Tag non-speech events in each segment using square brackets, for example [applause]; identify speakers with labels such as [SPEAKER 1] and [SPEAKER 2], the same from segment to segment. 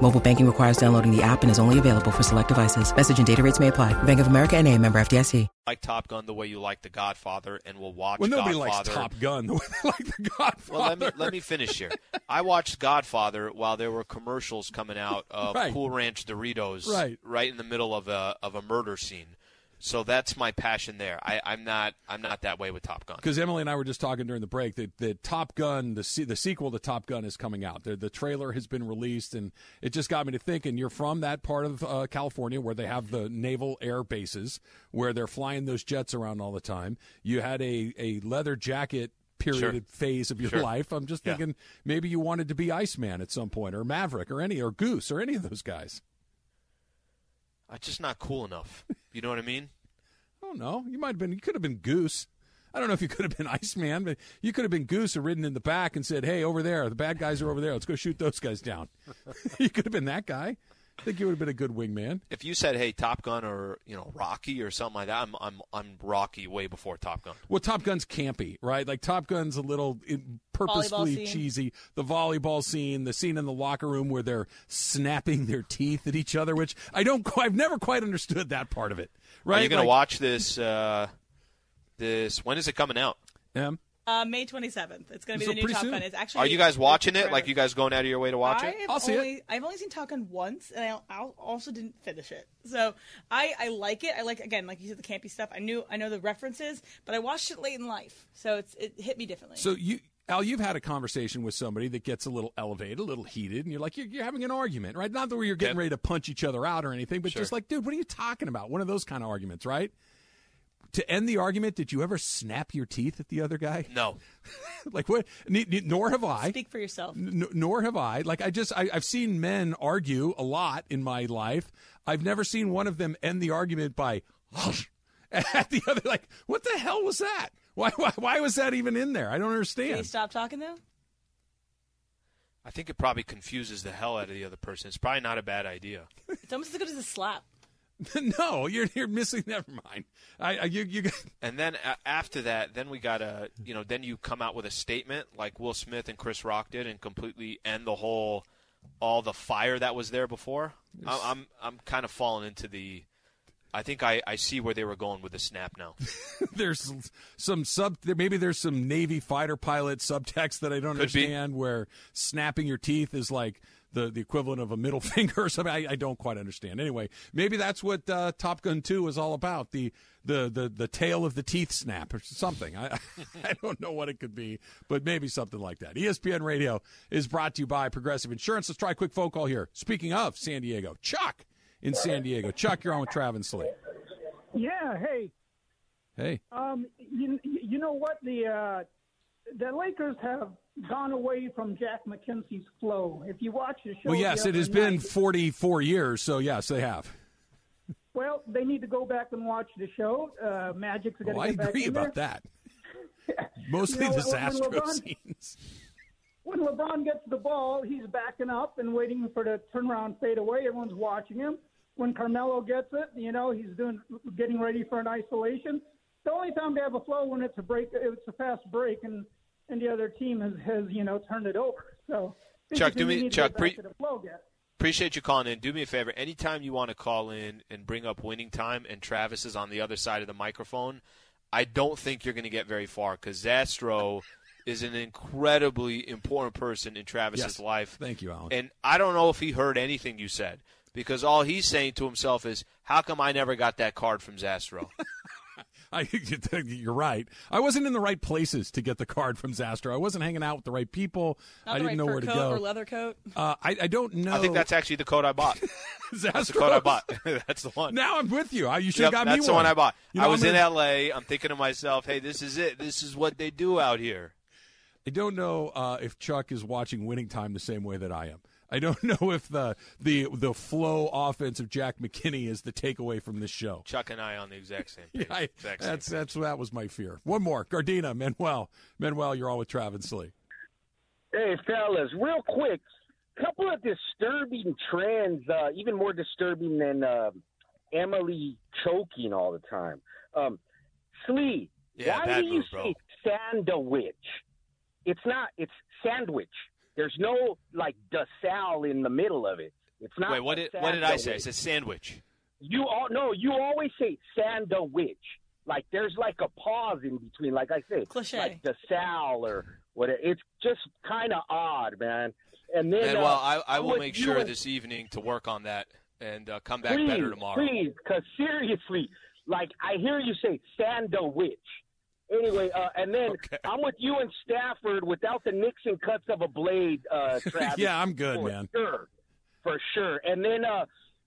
[SPEAKER 1] Mobile banking requires downloading the app and is only available for select devices. Message and data rates may apply. Bank of America and a member FDIC.
[SPEAKER 2] Like Top Gun the way you like The Godfather and will watch
[SPEAKER 3] Well, nobody
[SPEAKER 2] Godfather.
[SPEAKER 3] likes Top Gun the way they like The Godfather.
[SPEAKER 2] Well, let me let me finish here. I watched Godfather while there were commercials coming out of
[SPEAKER 3] Right.
[SPEAKER 2] Cool Ranch Doritos,
[SPEAKER 3] Right.
[SPEAKER 2] right in the middle of a of a murder scene. So that's my passion there. I, I'm not I'm not that way with Top Gun.
[SPEAKER 3] Because Emily and I were just talking during the break that, that Top Gun, the the sequel to Top Gun, is coming out. The, the trailer has been released, and it just got me to thinking. You're from that part of uh, California where they have the naval air bases, where they're flying those jets around all the time. You had a, a leather jacket period
[SPEAKER 2] Sure.
[SPEAKER 3] phase of your
[SPEAKER 2] Sure.
[SPEAKER 3] life. I'm just
[SPEAKER 2] Yeah.
[SPEAKER 3] thinking maybe you wanted to be Iceman at some point, or Maverick, or any, or Goose, or any of those guys.
[SPEAKER 2] I'm just not cool enough. You know what I mean?
[SPEAKER 3] I don't know. You might have been. You could have been Goose. I don't know if you could have been [laughs] Iceman, but you could have been Goose or ridden in the back and said, "Hey, over there, the bad guys are over there. Let's go shoot those guys down." [laughs] you could have been that guy. I think you would have been a good wingman.
[SPEAKER 2] If you said, "Hey, Top Gun" or you know Rocky or something like that, I'm I'm I'm Rocky way before Top Gun.
[SPEAKER 3] Well, Top Gun's campy, right? Like Top Gun's a little purposefully cheesy. The volleyball scene, the scene in the locker room where they're snapping their teeth at each other, which I don't. quite- I've never quite understood that part of it. Right?
[SPEAKER 2] Are you going
[SPEAKER 3] Like-
[SPEAKER 2] to watch this? Uh, this when is it coming out?
[SPEAKER 3] Em?
[SPEAKER 4] Uh, May 27th. It's going to be
[SPEAKER 3] So
[SPEAKER 4] the new
[SPEAKER 3] pretty
[SPEAKER 4] Top
[SPEAKER 3] soon.
[SPEAKER 4] Gun. It's actually.
[SPEAKER 2] Are you guys watching it? Like you guys going out of your way to watch
[SPEAKER 4] I
[SPEAKER 2] it?
[SPEAKER 3] I'll see it.
[SPEAKER 4] only, I've only seen Top Gun once, and I, I also didn't finish it. So I, I like it. I like again, like you said, the campy stuff. I knew I know the references, but I watched it late in life, so it's it hit me differently.
[SPEAKER 3] So you, Al, you've had a conversation with somebody that gets a little elevated, a little heated, and you're like, you're, you're having an argument, right? Not that where you're getting
[SPEAKER 2] Yep.
[SPEAKER 3] ready to punch each other out or anything, but
[SPEAKER 2] Sure.
[SPEAKER 3] just like, dude, what are you talking about? One of those kind of arguments, right? To end the argument, did you ever snap your teeth at the other guy?
[SPEAKER 2] No. [laughs]
[SPEAKER 3] like what? ne- ne- Nor have I.
[SPEAKER 4] Speak for yourself.
[SPEAKER 3] N- nor have I. Like I just, I, I've seen men argue a lot in my life. I've never seen one of them end the argument by [laughs] at the other. Like, what the hell was that? Why, why, why was that even in there? I don't
[SPEAKER 4] Did
[SPEAKER 3] understand.
[SPEAKER 4] he stop talking though?
[SPEAKER 2] I think it probably confuses the hell out of the other person. It's probably not a bad idea.
[SPEAKER 4] It's almost as good as a slap. [laughs]
[SPEAKER 3] no, you're you're missing. Never mind. I, I you you.
[SPEAKER 2] And then a- after that, then we got a you know, then you come out with a statement like Will Smith and Chris Rock did, and completely end the whole, all the fire that was there before. I- I'm I'm kind of falling into the. I think I, I see where they were going with the snap now. [laughs]
[SPEAKER 3] There's some sub. Maybe there's some Navy fighter pilot subtext that I don't
[SPEAKER 2] Could be.
[SPEAKER 3] understand. Where snapping your teeth is like the the equivalent of a middle [laughs] finger or something. I, I don't quite understand. Anyway, maybe that's what uh, Top Gun Two is all about. The the the the tail of the teeth snap or something. I [laughs] I don't know what it could be, but maybe something like that. ESPN Radio is brought to you by Progressive Insurance. Let's try a quick phone call here. Speaking of San Diego, Chuck in San Diego. Chuck, you're on with Travis Slee.
[SPEAKER 5] Yeah, hey,
[SPEAKER 3] Hey.
[SPEAKER 5] um, you, you know what? The uh, the Lakers have gone away from Jack McKinney's flow. If you watch the show,
[SPEAKER 3] Well, yes, it has
[SPEAKER 5] other
[SPEAKER 3] been 44 years, so yes, they have.
[SPEAKER 5] Well, they need to go back and watch the show. Uh, Magic's got to
[SPEAKER 3] Well, I
[SPEAKER 5] get back
[SPEAKER 3] agree
[SPEAKER 5] in
[SPEAKER 3] about
[SPEAKER 5] there.
[SPEAKER 3] that. [laughs] Mostly
[SPEAKER 5] You know,
[SPEAKER 3] the
[SPEAKER 5] when- when LeBron- [laughs]
[SPEAKER 3] scenes.
[SPEAKER 5] When LeBron gets the ball, he's backing up and waiting for the turnaround fade away. Everyone's watching him. When Carmelo gets it, you know he's doing getting ready for an isolation. The only time they have a flow when it's a break, it's a fast break, and and the other team has has you know turned it over. So
[SPEAKER 2] Chuck, do me-
[SPEAKER 5] we need to
[SPEAKER 2] Chuck,
[SPEAKER 5] get
[SPEAKER 2] pre-
[SPEAKER 5] flow again.
[SPEAKER 2] Appreciate you calling in. Do me a favor. Anytime you want to call in and bring up winning time and Travis is on the other side of the microphone, I don't think you're going to get very far because Zastro is an incredibly important person in Travis's
[SPEAKER 3] Yes.
[SPEAKER 2] life.
[SPEAKER 3] Thank you, Alan.
[SPEAKER 2] And I don't know if he heard anything you said because all he's saying to himself is, "How come I never got that card from Zastro?" [laughs]
[SPEAKER 3] I, [laughs] you're right. I wasn't in the right places to get the card from Zastro. I wasn't hanging out with the right people.
[SPEAKER 4] Not
[SPEAKER 3] I didn't
[SPEAKER 4] right
[SPEAKER 3] know where to
[SPEAKER 4] coat
[SPEAKER 3] go.
[SPEAKER 4] or leather coat.
[SPEAKER 3] Uh, I, I don't know.
[SPEAKER 2] I think that's actually the coat I bought.
[SPEAKER 3] Zastro. [laughs]
[SPEAKER 2] That's the code I bought. that's the one.
[SPEAKER 3] Now I'm with you. I, you should
[SPEAKER 2] Yep,
[SPEAKER 3] have got
[SPEAKER 2] that's the one I bought.
[SPEAKER 3] You know,
[SPEAKER 2] I was
[SPEAKER 3] I'm
[SPEAKER 2] in L.A. I'm thinking to myself, "Hey, this is it. This is what they do out here."
[SPEAKER 3] I don't know uh, if Chuck is watching Winning Time the same way that I am. [laughs] I don't know if the the the flow offense of Jack McKinney is the takeaway from this show.
[SPEAKER 2] Chuck and I on the exact same page. [laughs]
[SPEAKER 3] Yeah, I,
[SPEAKER 2] exact same
[SPEAKER 3] that's
[SPEAKER 2] page.
[SPEAKER 3] that's that was my fear. One more, Gardena, Manuel, Manuel, you're all with Travis Lee.
[SPEAKER 6] Hey, fellas, real quick, couple of disturbing trends, uh, even more disturbing than uh, Emily choking all the time. Um, Slee,
[SPEAKER 2] Yeah,
[SPEAKER 6] why
[SPEAKER 2] bad
[SPEAKER 6] do you
[SPEAKER 2] move, bro.
[SPEAKER 6] say sandwich? It's not. It's sandwich. There's no like DeSalle in the middle of it. It's not.
[SPEAKER 2] Wait, what did what did I say? I
[SPEAKER 6] sandwich.
[SPEAKER 2] said sandwich.
[SPEAKER 6] You all no. You always say sandwich. Like there's like a pause in between. Like I say,
[SPEAKER 4] Cliche.
[SPEAKER 6] like DeSalle or whatever. It's just kind of odd, man. And then,
[SPEAKER 2] And
[SPEAKER 6] uh,
[SPEAKER 2] well, I, I
[SPEAKER 6] I'm
[SPEAKER 2] will make sure
[SPEAKER 6] and-
[SPEAKER 2] this evening to work on that and uh, come back
[SPEAKER 6] please,
[SPEAKER 2] better tomorrow.
[SPEAKER 6] Please, because seriously, like I hear you say sandwich. Anyway, uh, and then
[SPEAKER 2] Okay.
[SPEAKER 6] I'm with you and Stafford without the Nixon cuts of a blade, uh, [laughs] Travis.
[SPEAKER 3] Yeah, I'm good,
[SPEAKER 6] for
[SPEAKER 3] man.
[SPEAKER 6] Sure, for sure. And then, uh,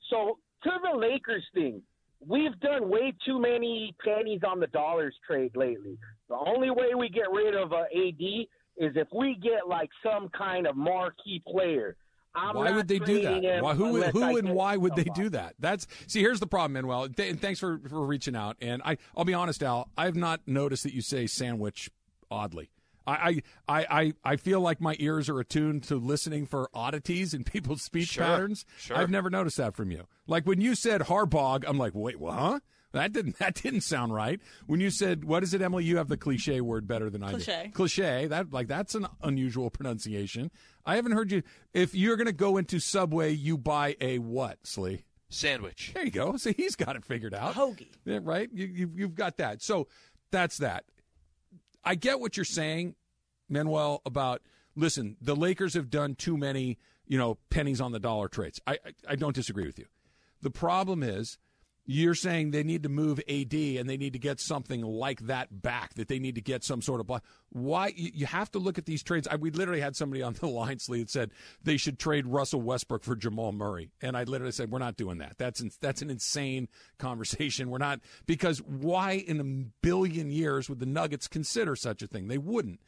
[SPEAKER 6] so to the Lakers thing, we've done way too many pennies on the dollars trade lately. The only way we get rid of uh, AD is if we get like some kind of marquee player. I'm
[SPEAKER 3] why would they do that? Why, who who and why would they do that? That's see. Here's the problem, Manuel. Th- and thanks for for reaching out. And I I'll be honest, Al. I've not noticed that you say sandwich oddly. I, I, I, I- I feel like my ears are attuned to listening for oddities in [laughs] people's speech
[SPEAKER 2] Sure,
[SPEAKER 3] patterns.
[SPEAKER 2] sure.
[SPEAKER 3] I've never noticed that from you. Like when you said Harbog, I'm like, wait, what? Huh? That didn't [laughs] that didn't sound right. When you said, what is it, Emily? You have the cliche word better than I
[SPEAKER 4] Cliche.
[SPEAKER 3] do. Cliche. That like that's an unusual pronunciation. I haven't heard you. If you're going to go into Subway, you buy a what, Slee?
[SPEAKER 2] Sandwich.
[SPEAKER 3] There you go. [laughs] So he's got it figured out.
[SPEAKER 4] Hoagie.
[SPEAKER 3] Yeah, right? You, you, you've got that. So that's that. I get what you're saying, Manuel, about listen, the Lakers have done too many, you know, pennies on the dollar trades. I, I, I don't disagree with you. The problem is you're saying they need to move AD and they need to get something like that back, that they need to get some sort of block. Why? You, have to look at these trades. I, we literally had somebody on the [laughs] line, Slee, that said they should trade Russell Westbrook for Jamal Murray. And I literally said, we're not doing that. That's, in, that's an insane [laughs] conversation. We're not, because why in a billion years would the Nuggets consider such a thing? They wouldn't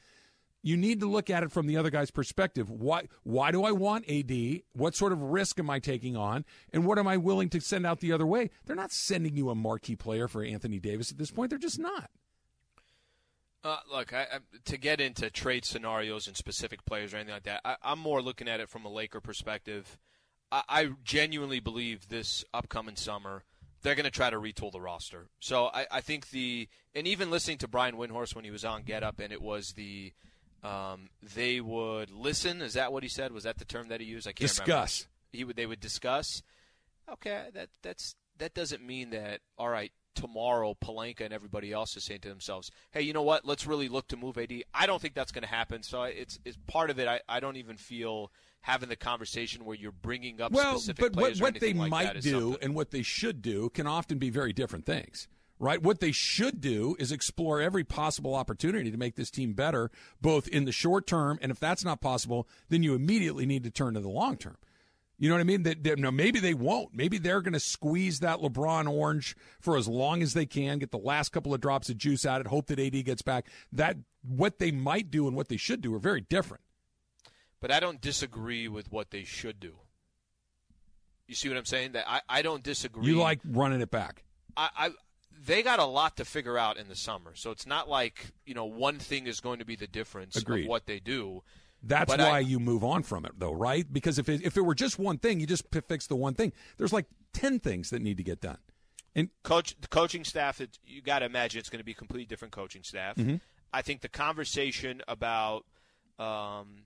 [SPEAKER 3] you need to look at it from the other guy's perspective. Why why do I want AD? What sort of risk am I taking on? And what am I willing to send out the other way? They're not sending you a marquee player for Anthony Davis at this point. They're just not.
[SPEAKER 2] Uh, look, I, I, to get into trade scenarios and specific players or anything like that, I, I'm more looking at it from a Laker perspective. I, I genuinely believe this upcoming summer they're going to try to retool the roster. So I, I think the and even listening to Brian Windhorst when he was on Get Up and it was the um, they would listen. Is that what he said? Was that the term that he used? I can't remember.
[SPEAKER 3] Discuss.
[SPEAKER 2] He would. They would discuss. Okay, that that's that doesn't mean that. All right, tomorrow Pelinka and everybody else is saying to themselves, "Hey, you know what? Let's really look to move AD." I don't think that's going to happen. So it's it's part of it. I, I don't even feel having the conversation where you're bringing up
[SPEAKER 3] Well,
[SPEAKER 2] specific
[SPEAKER 3] but what, what they
[SPEAKER 2] like
[SPEAKER 3] might do
[SPEAKER 2] something-
[SPEAKER 3] and what they should do can often be very different things. Right? What they should do is explore every possible opportunity to make this team better, both in the short term, and if that's not possible, then you immediately need to turn to the long term. You know what I mean? That that- no, maybe they won't. Maybe they're going to squeeze that LeBron orange for as long as they can, get the last couple of drops of juice out of it, hope that AD gets back. That what they might do and what they should do are very different.
[SPEAKER 2] but I don't disagree with what they should do. You see what I'm saying? That I, I don't disagree.
[SPEAKER 3] You like running it back.
[SPEAKER 2] I, I they got a lot to figure out in the summer, so it's not like you know one thing is going to be the difference
[SPEAKER 3] Agreed.
[SPEAKER 2] of what they do.
[SPEAKER 3] That's
[SPEAKER 2] But
[SPEAKER 3] why
[SPEAKER 2] I-
[SPEAKER 3] you move on from it, though, right? Because if it, if it were just one thing, you just fix the one thing. There's like ten things that need to get done. And
[SPEAKER 2] Coach, the coaching staff, it, you got to imagine it's going to be a completely different coaching staff.
[SPEAKER 3] Mm-hmm.
[SPEAKER 2] I think the conversation about, um,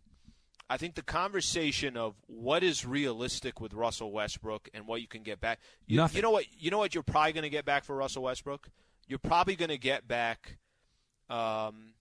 [SPEAKER 2] I think the conversation of what is realistic with Russell Westbrook and what you can get back. You,
[SPEAKER 3] Nothing.
[SPEAKER 2] you know what? You know what? You're probably going to get back for Russell Westbrook. You're probably going to get back. Um,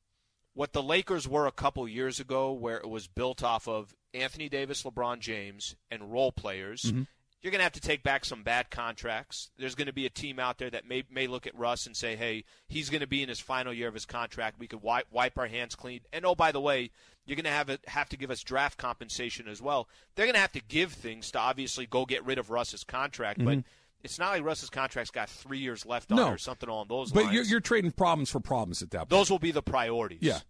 [SPEAKER 2] what the Lakers were a couple years ago, where it was built off of Anthony Davis, LeBron James, and role players.
[SPEAKER 3] Mm-hmm.
[SPEAKER 2] You're going to have to take back some bad contracts. There's going to be a team out there that may may look at Russ and say, "Hey, he's going to be in his final year of his contract. We could wipe, wipe our hands clean." And oh, by the way, you're going to have it, have to give us draft compensation as well. They're going to have to give things to obviously go get rid of Russ's contract, but. It's not like Russ's contract's got three years left on
[SPEAKER 3] Mm-hmm. No.
[SPEAKER 2] or something along those
[SPEAKER 3] but
[SPEAKER 2] lines.
[SPEAKER 3] you're, you're trading problems for problems at that point.
[SPEAKER 2] those will be the priorities.
[SPEAKER 3] Yeah.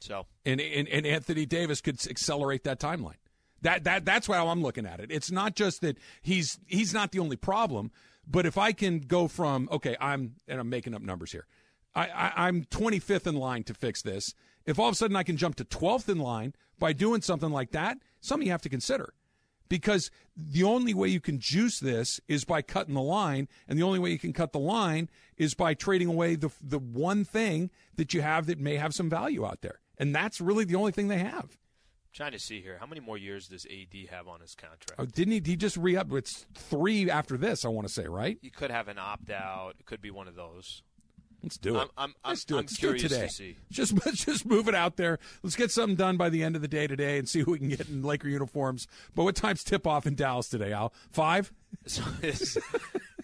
[SPEAKER 2] So
[SPEAKER 3] and, and and Anthony Davis could accelerate that timeline. That that that's how I'm looking at it. It's not just that he's he's not the only problem, but if I can go from okay, I'm and I'm making up numbers here. I, I I'm 25th in line to fix this. If all of a sudden I can jump to 12th in line by doing something like that, something you have to consider because the only way you can juice this is by cutting the line, and the only way you can cut the line is by trading away the the one thing that you have that may have some value out there, and that's really the only thing they have.
[SPEAKER 2] Trying to see here, how many more years does AD have on his contract?
[SPEAKER 3] Oh, didn't he? He just re up. It's three after this. I want to say right.
[SPEAKER 2] He could have an opt out. It could be one of those.
[SPEAKER 3] Let's do it.
[SPEAKER 2] I'm, I'm,
[SPEAKER 3] Let's
[SPEAKER 2] I'm,
[SPEAKER 3] do it.
[SPEAKER 2] I'm
[SPEAKER 3] Let's do it
[SPEAKER 2] curious
[SPEAKER 3] today.
[SPEAKER 2] to see.
[SPEAKER 3] Just let's [laughs] just move it out there. Let's get something done by the end of the day today and see who we can get in Laker uniforms. But what time's tip off in Dallas today, Al? Five? [laughs]
[SPEAKER 2] So,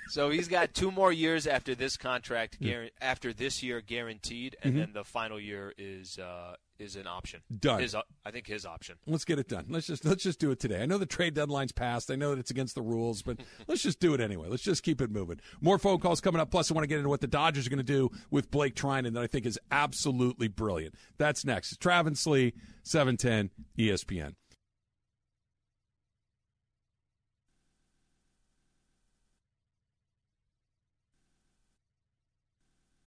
[SPEAKER 2] so he's got two more years after this contract, after this year guaranteed, and then the final year is uh, is an option.
[SPEAKER 3] Done.
[SPEAKER 2] His, uh, I think his option.
[SPEAKER 3] Let's get it done. Let's just let's just do it today. I know the trade deadline's passed. I know that it's against the rules, but [laughs] let's just do it anyway. Let's just keep it moving. More phone calls coming up. Plus, I want to get into what the Dodgers are going to do with Blake Treinen that I think is absolutely brilliant. That's next. Travis Lee, seven ten ESPN.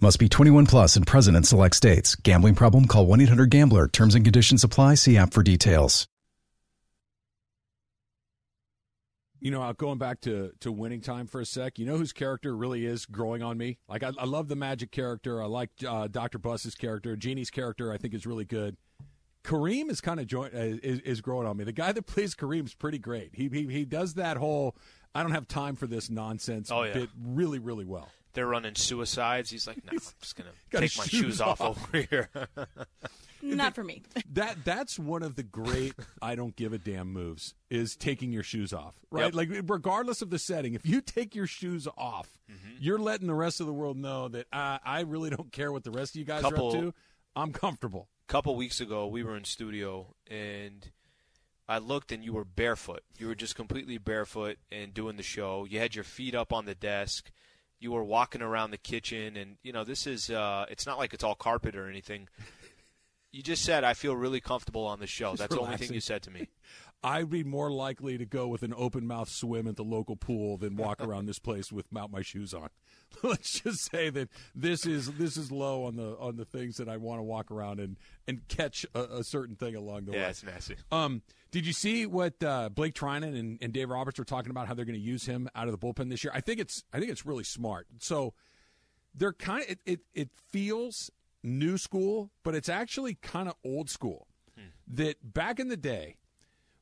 [SPEAKER 7] Must be 21 plus and present in select states. Gambling problem? Call 1 800 Gambler. Terms and conditions apply. See app for details.
[SPEAKER 3] You know, going back to, to winning time for a sec, you know whose character really is growing on me? Like, I, I love the Magic character. I like uh, Dr. Buss's character. Jeanie's character, I think, is really good. Kareem is kind of join, uh, is, is growing on me. The guy that plays Kareem is pretty great. He, he he does that whole I don't have time for this nonsense
[SPEAKER 2] Oh, yeah.
[SPEAKER 3] bit really really well.
[SPEAKER 2] They're running suicides. He's like, no, I'm just gonna [laughs] take my
[SPEAKER 3] shoes
[SPEAKER 2] shoes off
[SPEAKER 3] off.
[SPEAKER 2] over here. [laughs]
[SPEAKER 4] Not for me. [laughs]
[SPEAKER 3] That that's one of the great I don't give a damn moves is taking your shoes off. Right?
[SPEAKER 2] Yep.
[SPEAKER 3] Like regardless of the setting, if you take your shoes off,
[SPEAKER 2] Mm-hmm.
[SPEAKER 3] you're letting the rest of the world know that uh, I really don't care what the rest of you guys are up to. I'm comfortable.
[SPEAKER 2] A couple weeks ago, we were in studio and I looked and you were barefoot. You were just completely barefoot and doing the show. You had your feet up on the desk. You were walking around the kitchen and you know, this is uh it's not like it's all carpet or anything. You just said I feel really comfortable on the show. That's the only thing you said to me. [laughs]
[SPEAKER 3] I'd be more likely to go with an open mouth swim at the local pool than walk around this place without my shoes on. [laughs] Let's just say that this is this is low on the on the things that I want to walk around and and catch a, a certain thing along the way.
[SPEAKER 2] Yeah, it's nasty.
[SPEAKER 3] Um, did you see what uh, Blake Treinen and, and Dave Roberts were talking about? How they're going to use him out of the bullpen this year? I think it's I think it's really smart. So they're kind of it, it it feels new school, but it's actually kind of old school. That back in the day,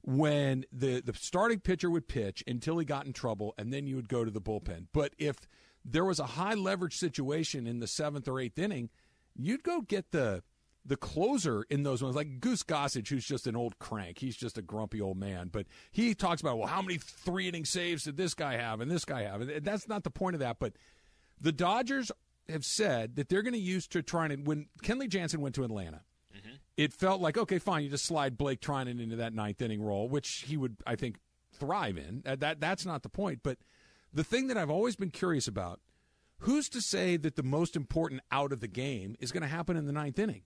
[SPEAKER 3] when the the starting pitcher would pitch until he got in trouble, and then you would go to the bullpen. But if there was a high leverage situation in the seventh or eighth inning, you'd go get the the closer in those ones, like Goose Gossage, who's just an old crank. He's just a grumpy old man. But he talks about, well, how many three inning saves did this guy have and this guy have? And that's not the point of that. But the Dodgers have said that they're going to use to try and when Kenley Jansen went to Atlanta, mm-hmm. it felt like okay, fine, you just slide Blake Treinen into that ninth inning role, which he would, I think, thrive in. That that's not the point. But the thing that I've always been curious about: who's to say that the most important out of the game is going to happen in the ninth inning?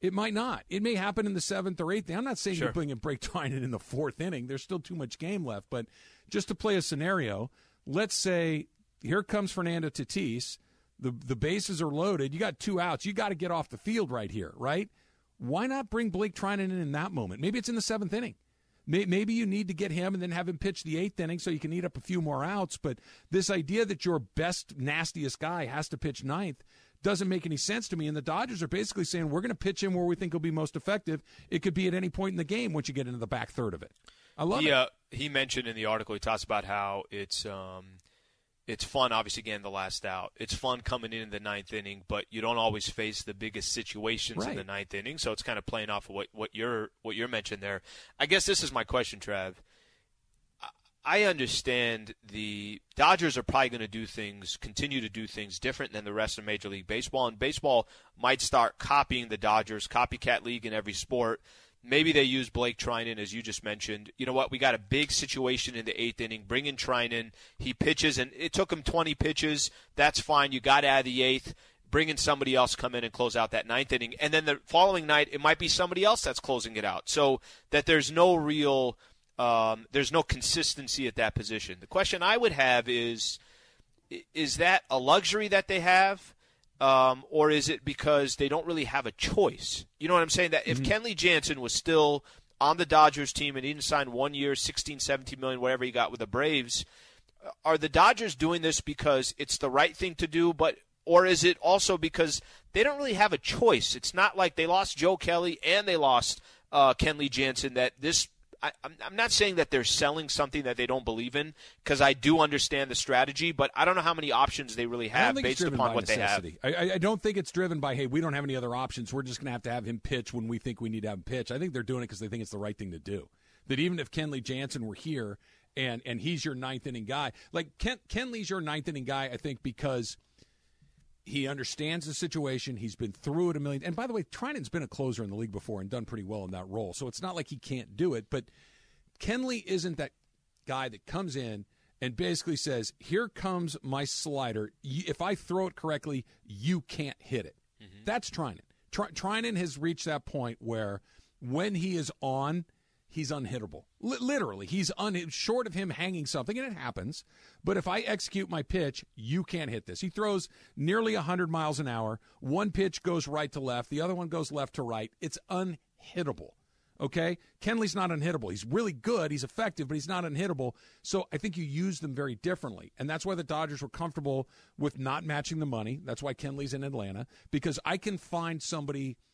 [SPEAKER 3] It might not. It may happen in the seventh or eighth. I'm not saying
[SPEAKER 2] Sure.
[SPEAKER 3] you're bringing Blake Treinen in the fourth inning. There's still too much game left. But just to play a scenario, let's say here comes Fernando Tatis. The the bases are loaded. You got two outs. You got to get off the field right here, right? Why not bring Blake Treinen in in that moment? Maybe it's in the seventh inning. Maybe you need to get him and then have him pitch the eighth inning so you can eat up a few more outs. But this idea that your best, nastiest guy has to pitch ninth doesn't make any sense to me. And the Dodgers are basically saying we're going to pitch him where we think he'll be most effective. It could be at any point in the game once you get into the back third of it. I love
[SPEAKER 2] He,
[SPEAKER 3] it.
[SPEAKER 2] uh, he mentioned in the article, he talks about how it's um, it's fun, obviously, getting the last out. It's fun coming in in the ninth inning, but you don't always face the biggest situations in the ninth inning. So it's kind of playing off of what, what you're what you're mentioning there. I guess this is my question, Trav. I- understand the Dodgers are probably going to do things, continue to do things different than the rest of Major League Baseball, and baseball might start copying the Dodgers, copycat league in every sport. Maybe they use Blake Treinen, as you just mentioned. You know what? We got a big situation in the eighth inning. Bring in Treinen. He pitches, and it took him 20 pitches. That's fine. You got out of the eighth. Bring in somebody else, come in and close out that ninth inning. And then the following night, it might be somebody else that's closing it out. So that there's no real – um, there's no consistency at that position. The question I would have is is that a luxury that they have? Um, or is it because they don't really have a choice? You know what I'm saying? That if mm-hmm. Kenley Jansen was still on the Dodgers team and he didn't sign one year, 16, 17 million, whatever he got with the Braves, are the Dodgers doing this because it's the right thing to do, but or is it also because they don't really have a choice? It's not like they lost Joe Kelly and they lost uh, Kenley Jansen that this I, am not saying that they're selling something that they don't believe in because I do understand the strategy, but I don't know how many options they really have based upon what necessity.
[SPEAKER 3] they have. I, I, don't think it's driven by hey, we don't have any other options. We're just going to have to have him pitch when we think we need to have him pitch. I think they're doing it because they think it's the right thing to do. That even if Kenley Jansen were here and and he's your ninth inning guy, like Ken, Kenley's your ninth inning guy, I think because he understands the situation. He's been through it a million. And by the way, Treinen's been a closer in the league before and done pretty well in that role. So it's not like he can't do it. But Kenley isn't that guy that comes in and basically says, "Here comes my slider. If I throw it correctly, you can't hit it." Mm-hmm. That's Treinen. Treinen has reached that point where when he is on he's unhittable. L- literally, he's un- short of him hanging something, and it happens. But if I execute my pitch, you can't hit this. He throws nearly 100 miles an hour. One pitch goes right to left, the other one goes left to right. It's unhittable. Okay? Kenley's not unhittable. He's really good. He's effective, but he's not unhittable. So I think you use them very differently. And that's why the Dodgers were comfortable with not matching the money. That's why Kenley's in Atlanta, because I can find somebody –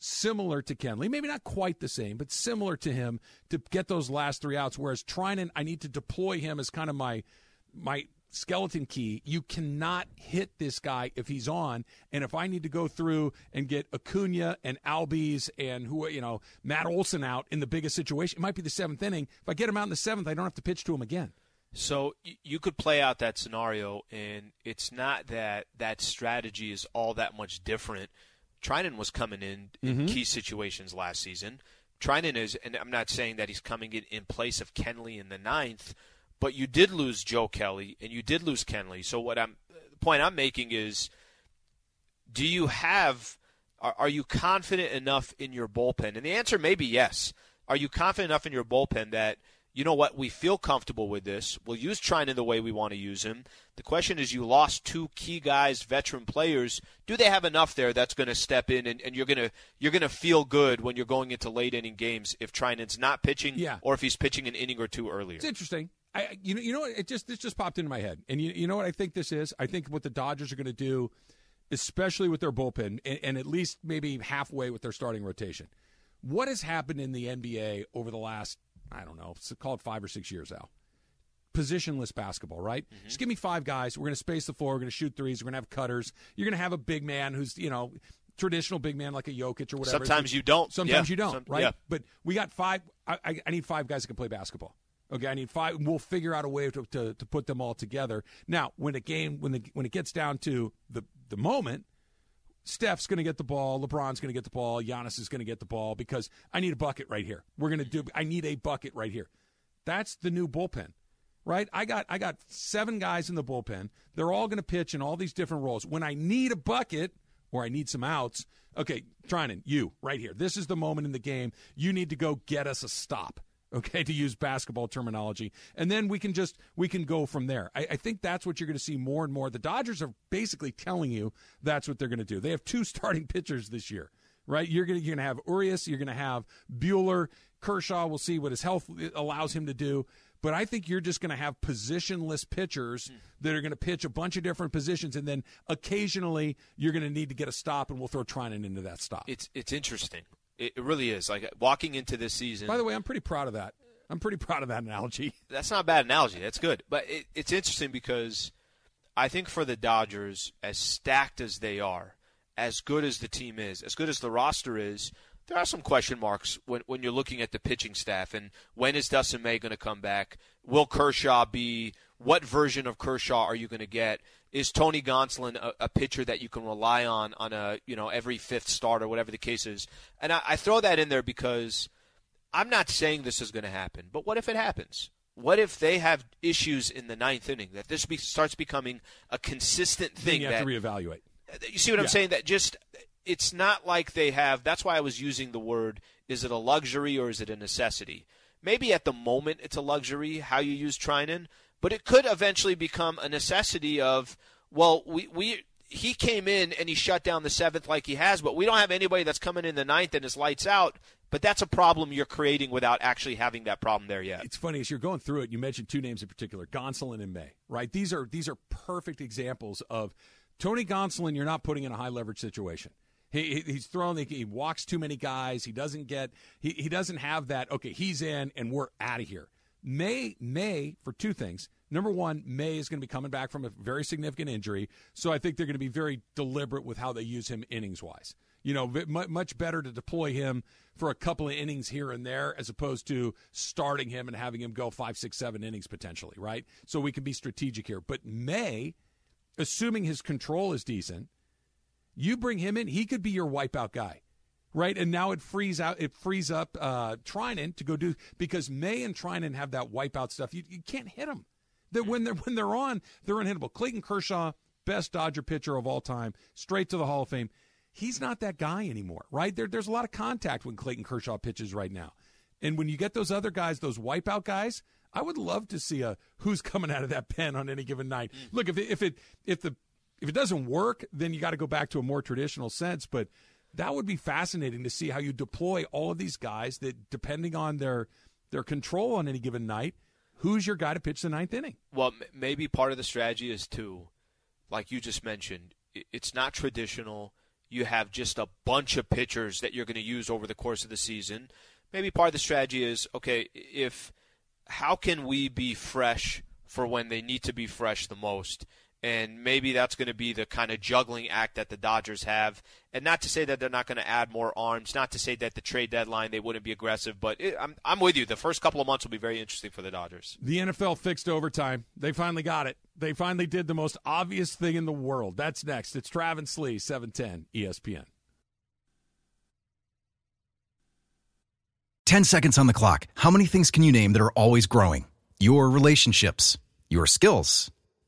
[SPEAKER 3] similar to Kenley, maybe not quite the same, but similar to him to get those last three outs. Whereas Treinen, I need to deploy him as kind of my my skeleton key. You cannot hit this guy if he's on, and if I need to go through and get Acuna and Albies and who you know Matt Olson out in the biggest situation, it might be the seventh inning. If I get him out in the seventh, I don't have to pitch to him again.
[SPEAKER 2] So you could play out that scenario, and it's not that that strategy is all that much different Treinen was coming in in mm-hmm. key situations last season. Treinen is, and I'm not saying that he's coming in in place of Kenley in the ninth, but you did lose Joe Kelly and you did lose Kenley. So what I'm the point I'm making is, do you have, are, are you confident enough in your bullpen? And the answer may be yes. Are you confident enough in your bullpen that you know what, we feel comfortable with this. We'll use Treinen the way we want to use him. The question is, you lost two key guys, veteran players. Do they have enough there that's going to step in and, and you're going to you're going to feel good when you're going into late inning games if Treinen's not pitching,
[SPEAKER 3] yeah.
[SPEAKER 2] or if he's pitching an inning or two earlier?
[SPEAKER 3] It's interesting. I, you know, you know, what? it just this just popped into my head, and you, you know what I think this is. I think what the Dodgers are going to do, especially with their bullpen, and, and at least maybe halfway with their starting rotation. What has happened in the NBA over the last I don't know, call it five or six years out. Positionless basketball, right? Mm-hmm. Just give me five guys. We're going to space the floor. We're going to shoot threes. We're going to have cutters. You're going to have a big man who's, you know, traditional big man like a Jokic or whatever.
[SPEAKER 2] Sometimes you don't.
[SPEAKER 3] Sometimes
[SPEAKER 2] yeah.
[SPEAKER 3] you don't,
[SPEAKER 2] Some,
[SPEAKER 3] right?
[SPEAKER 2] Yeah.
[SPEAKER 3] But we got five. I, I, I, need five guys that can play basketball. Okay, I need five. We'll figure out a way to, to, to put them all together. Now, when a game when the when it gets down to the the moment, Steph's going to get the ball. LeBron's going to get the ball. Giannis is going to get the ball because I need a bucket right here. We're going to do. I need a bucket right here. That's the new bullpen, right? I got I got seven guys in the bullpen. They're all going to pitch in all these different roles. When I need a bucket or I need some outs, okay, Treinen, you right here. This is the moment in the game. You need to go get us a stop okay [laughs] to use basketball terminology and then we can just we can go from there i, I think that's what you're going to see more and more the dodgers are basically telling you that's what they're going to do they have two [laughs] starting pitchers this year right you're going to you're going to have urias you're going to have Buehler Kershaw. We'll see what his health allows him to do. But I think you're just going to have positionless pitchers mm. that are going to pitch a bunch of different positions, and then occasionally you're going to need to get a stop, and we'll throw Treinen into that stop.
[SPEAKER 2] It's it's interesting. It really is. Like walking into this season.
[SPEAKER 3] By the way, I'm pretty proud of that. I'm pretty proud of that analogy. [laughs]
[SPEAKER 2] That's not a bad analogy. That's good. But it, it's interesting because I think for the Dodgers, as stacked as they are, as good as the team is, as good as the roster is, there are some question marks when when you're looking at the pitching staff and when is Dustin May going to come back? Will Kershaw be? What version of Kershaw are you going to get? Is Tony Gonsolin a, a, pitcher that you can rely on on a you know every fifth start or whatever the case is? And I, I throw that in there because I'm not saying this is going to happen, but what if it happens? What if they have issues in the ninth inning that this be, starts becoming a consistent thing?
[SPEAKER 3] Then you have
[SPEAKER 2] that,
[SPEAKER 3] to reevaluate.
[SPEAKER 2] You see what yeah. I'm saying? That just it's not like they have. That's why I was using the word. Is it a luxury or is it a necessity? Maybe at the moment it's a luxury how you use Treinen, but it could eventually become a necessity of well, we we he came in and he shut down the seventh like he has, but we don't have anybody that's coming in the ninth and his lights out. But that's a problem you're creating without actually having that problem there yet.
[SPEAKER 3] It's funny as you're going through it. You mentioned two names in particular, Gonsolin and May. Right? These are these are perfect examples of Tony Gonsolin. You're not putting in a high leverage situation. He, he's thrown. He walks too many guys. He doesn't get. He, he doesn't have that. Okay, he's in, and we're out of here. May May for two things. Number one, May is going to be coming back from a very significant injury, so I think they're going to be very deliberate with how they use him innings wise. You know, much better to deploy him for a couple of innings here and there as opposed to starting him and having him go five, six, seven innings potentially, right? So we can be strategic here. But May, assuming his control is decent, you bring him in, he could be your wipeout guy right? And now it frees out, it frees up uh, Treinen to go do because May and Treinen have that wipeout stuff. You, you can't hit them. That when they're when they're on, they're unhittable. Clayton Kershaw, best Dodger pitcher of all time, straight to the Hall of Fame. He's not that guy anymore, right? There, there's a lot of contact when Clayton Kershaw pitches right now, and when you get those other guys, those wipeout guys, I would love to see a who's coming out of that pen on any given night. Mm. Look, if it, if it if the if it doesn't work, then you got to go back to a more traditional sense. But that would be fascinating to see how you deploy all of these guys that, depending on their their control on any given night, who's your guy to pitch the ninth inning?
[SPEAKER 2] Well, maybe part of the strategy is to, like you just mentioned, it's not traditional. You have just a bunch of pitchers that you're going to use over the course of the season. Maybe part of the strategy is okay, if how can we be fresh for when they need to be fresh the most? And maybe that's going to be the kind of juggling act that the Dodgers have. And not to say that they're not going to add more arms, not to say that the trade deadline they wouldn't be aggressive, but it, I'm I'm with you. The first couple of months will be very interesting for the Dodgers.
[SPEAKER 3] The NFL fixed overtime. They finally got it. They finally did the most obvious thing in the world. That's next. It's Travis Lee, 710 ESPN.
[SPEAKER 7] 10 seconds on the clock. How many things can you name that are always growing? Your relationships, your skills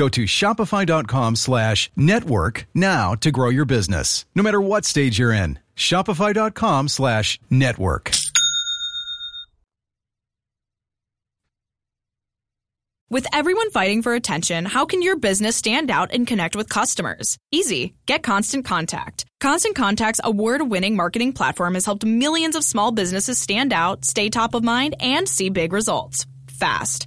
[SPEAKER 7] Go to shopify.com slash network now to grow your business, no matter what stage you're in. Shopify.com slash network.
[SPEAKER 8] With everyone fighting for attention, how can your business stand out and connect with customers? Easy. Get Constant Contact. Constant Contact's award winning marketing platform has helped millions of small businesses stand out, stay top of mind, and see big results fast.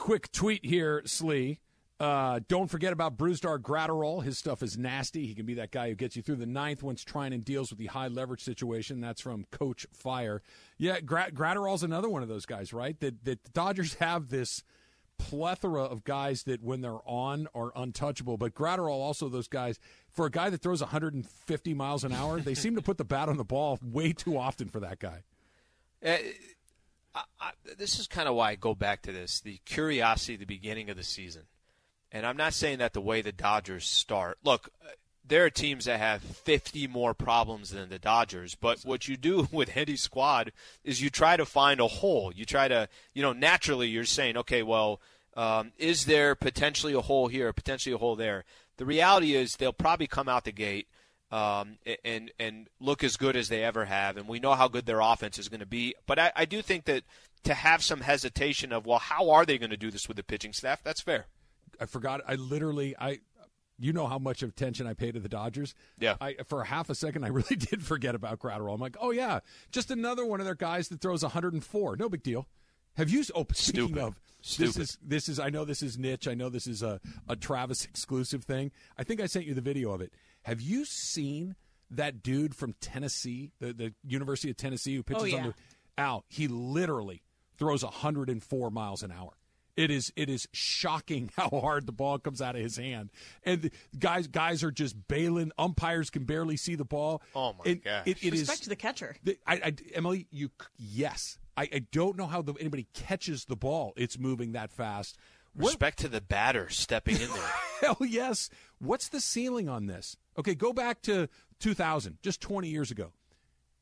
[SPEAKER 3] Quick tweet here, Slee. Uh, don't forget about Brusdar Graterol. His stuff is nasty. He can be that guy who gets you through the ninth once Treinen and deals with the high leverage situation. That's from Coach Fire. Yeah, Gra- Graterol's another one of those guys, right? That that the Dodgers have this plethora of guys that when they're on are untouchable. But Graterol also those guys. For a guy that throws 150 miles an hour, they seem to put the bat on the ball way too often for that guy.
[SPEAKER 2] Uh, I, I, this is kind of why I go back to this the curiosity the beginning of the season. And I'm not saying that the way the Dodgers start. Look, there are teams that have 50 more problems than the Dodgers, but what you do [laughs] with any squad is you try to find a hole. You try to, you know, naturally you're saying, okay, well, um, is there potentially a hole here, potentially a hole there? The reality is they'll probably come out the gate um, and and look as good as they ever have, and we know how good their offense is going to be. But I, I do think that to have some hesitation of, well, how are they going to do this with the pitching staff? That's fair.
[SPEAKER 3] I forgot. I literally I you know how much attention I pay to the Dodgers.
[SPEAKER 2] Yeah.
[SPEAKER 3] I, for half a second, I [laughs] really did forget about Graterol. I'm like, oh yeah, just another one of their guys that throws 104. No big deal. Have you? Oh, speaking
[SPEAKER 2] Stupid.
[SPEAKER 3] of,
[SPEAKER 2] Stupid.
[SPEAKER 3] this is this is. I know this is niche. I know this is a a Travis exclusive thing. I think I sent you the video of it. Have you seen that dude from Tennessee, the the University of Tennessee, who pitches
[SPEAKER 4] Oh, yeah.
[SPEAKER 3] on the Al? He literally throws 104 miles an hour. It is it is shocking [laughs] how hard the ball comes out of his hand, and guys guys are just bailing. Umpires can barely see the ball.
[SPEAKER 2] Oh, my
[SPEAKER 3] And
[SPEAKER 2] gosh.
[SPEAKER 3] It, it is
[SPEAKER 4] Respect to the catcher.
[SPEAKER 3] the- I, I, Emily, you yes. I, I don't know how the, anybody catches the ball. It's moving that fast. What,
[SPEAKER 2] Respect to the batter stepping in there. [laughs]
[SPEAKER 3] hell yes. What's the ceiling on this? Okay, go back to 2000, just 20 years ago.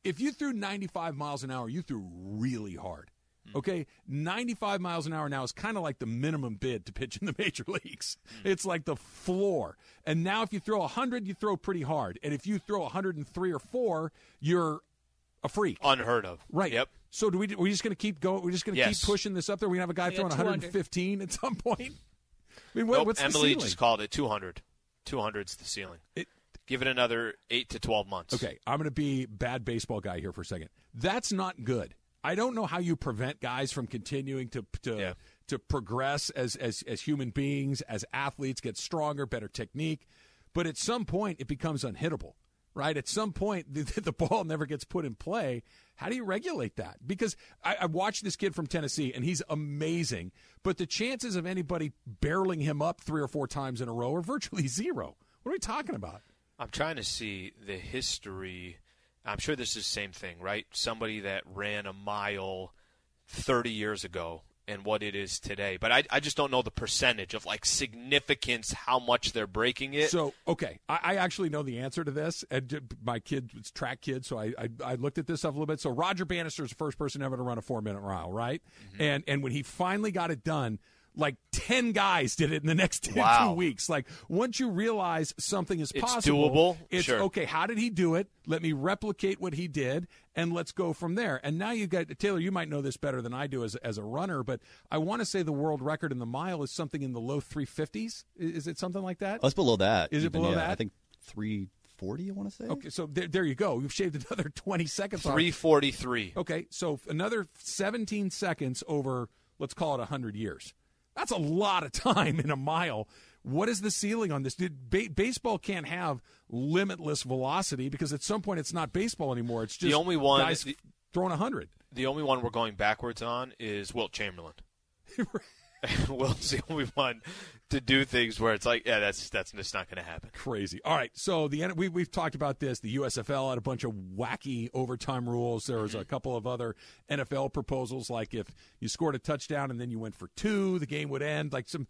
[SPEAKER 3] If you threw 95 miles an hour, you threw really hard. Hmm. Okay, 95 miles an hour now is kind of like the minimum bid to pitch in the [laughs] major leagues. Hmm. It's like the floor. And now if you throw 100, you throw pretty hard. And if you throw 103 or 4, you're a freak.
[SPEAKER 2] Unheard of.
[SPEAKER 3] Right.
[SPEAKER 2] Yep.
[SPEAKER 3] So do we? We're just going to keep going. We're just going to
[SPEAKER 2] Yes.
[SPEAKER 3] keep pushing this up there. We can have a guy
[SPEAKER 4] We
[SPEAKER 3] throwing 115 at some point. [laughs] I mean, what,
[SPEAKER 2] Nope,
[SPEAKER 3] what's the
[SPEAKER 2] Emily
[SPEAKER 3] ceiling?
[SPEAKER 2] just called it 200. 200's the ceiling.
[SPEAKER 3] It-
[SPEAKER 2] Give it another 8 to 12 months.
[SPEAKER 3] Okay, I'm going to be bad baseball guy here for a second. That's not good. I don't know how you prevent guys from continuing to to
[SPEAKER 2] Yeah.
[SPEAKER 3] to progress as as as human beings, as athletes, get stronger, better technique, but at some point it becomes unhittable. Right? At some point, [laughs] the, the ball never gets put in play. How do you regulate that? Because I, I watched this kid from Tennessee, and he's amazing. But the chances of anybody barreling him up three or four times in a row are virtually [laughs] zero. What are we talking about?
[SPEAKER 2] I'm trying to see the history. I'm sure this is the same thing, right? Somebody that ran a mile 30 years ago and what it is today. But I, I just don't know the percentage of like significance, how much they're breaking it.
[SPEAKER 3] So okay, I, I actually know the answer to this. And my kid was track kid, so I, I I looked at this stuff a little bit. So Roger Bannister is the first person ever to run a four minute mile, right?
[SPEAKER 2] Mm-hmm.
[SPEAKER 3] And and when he finally got it done. Like ten guys did it in the next [laughs] two
[SPEAKER 2] Wow.
[SPEAKER 3] weeks. Like once you realize something is possible, It's
[SPEAKER 2] doable,
[SPEAKER 3] It's
[SPEAKER 2] sure.
[SPEAKER 3] okay. How did he do it? Let me replicate what he did, and let's go from there. And now you've got Taylor. You might know this better than I do as as a runner, but I want to say the world record in the mile is something in the low three fifties. Is it something like that?
[SPEAKER 9] Oh, it's below that.
[SPEAKER 3] Is it below
[SPEAKER 9] yeah.
[SPEAKER 3] that?
[SPEAKER 9] I think 340, I want to say.
[SPEAKER 3] Okay, so there, there you go. You've shaved another [laughs] 20 seconds off.
[SPEAKER 2] 343.
[SPEAKER 3] Okay, so another 17 seconds over, let's call it 100 years. That's a lot of time in a mile. What is the ceiling on this? Did ba- baseball can't have limitless velocity because at some point it's not baseball anymore. It's just
[SPEAKER 2] The only one-
[SPEAKER 3] guys
[SPEAKER 2] the-
[SPEAKER 3] throwing 100.
[SPEAKER 2] The only one we're going backwards on is Wilt Chamberlain. [laughs] [laughs] Wilt's the only one to do things where it's like, yeah, that's that's just not going to happen.
[SPEAKER 3] Crazy. All right, so the we we've talked about this. The USFL had a bunch of wacky overtime rules. There was a couple of other NFL proposals, like if you scored a touchdown and then you went for two, the game would end. Like some,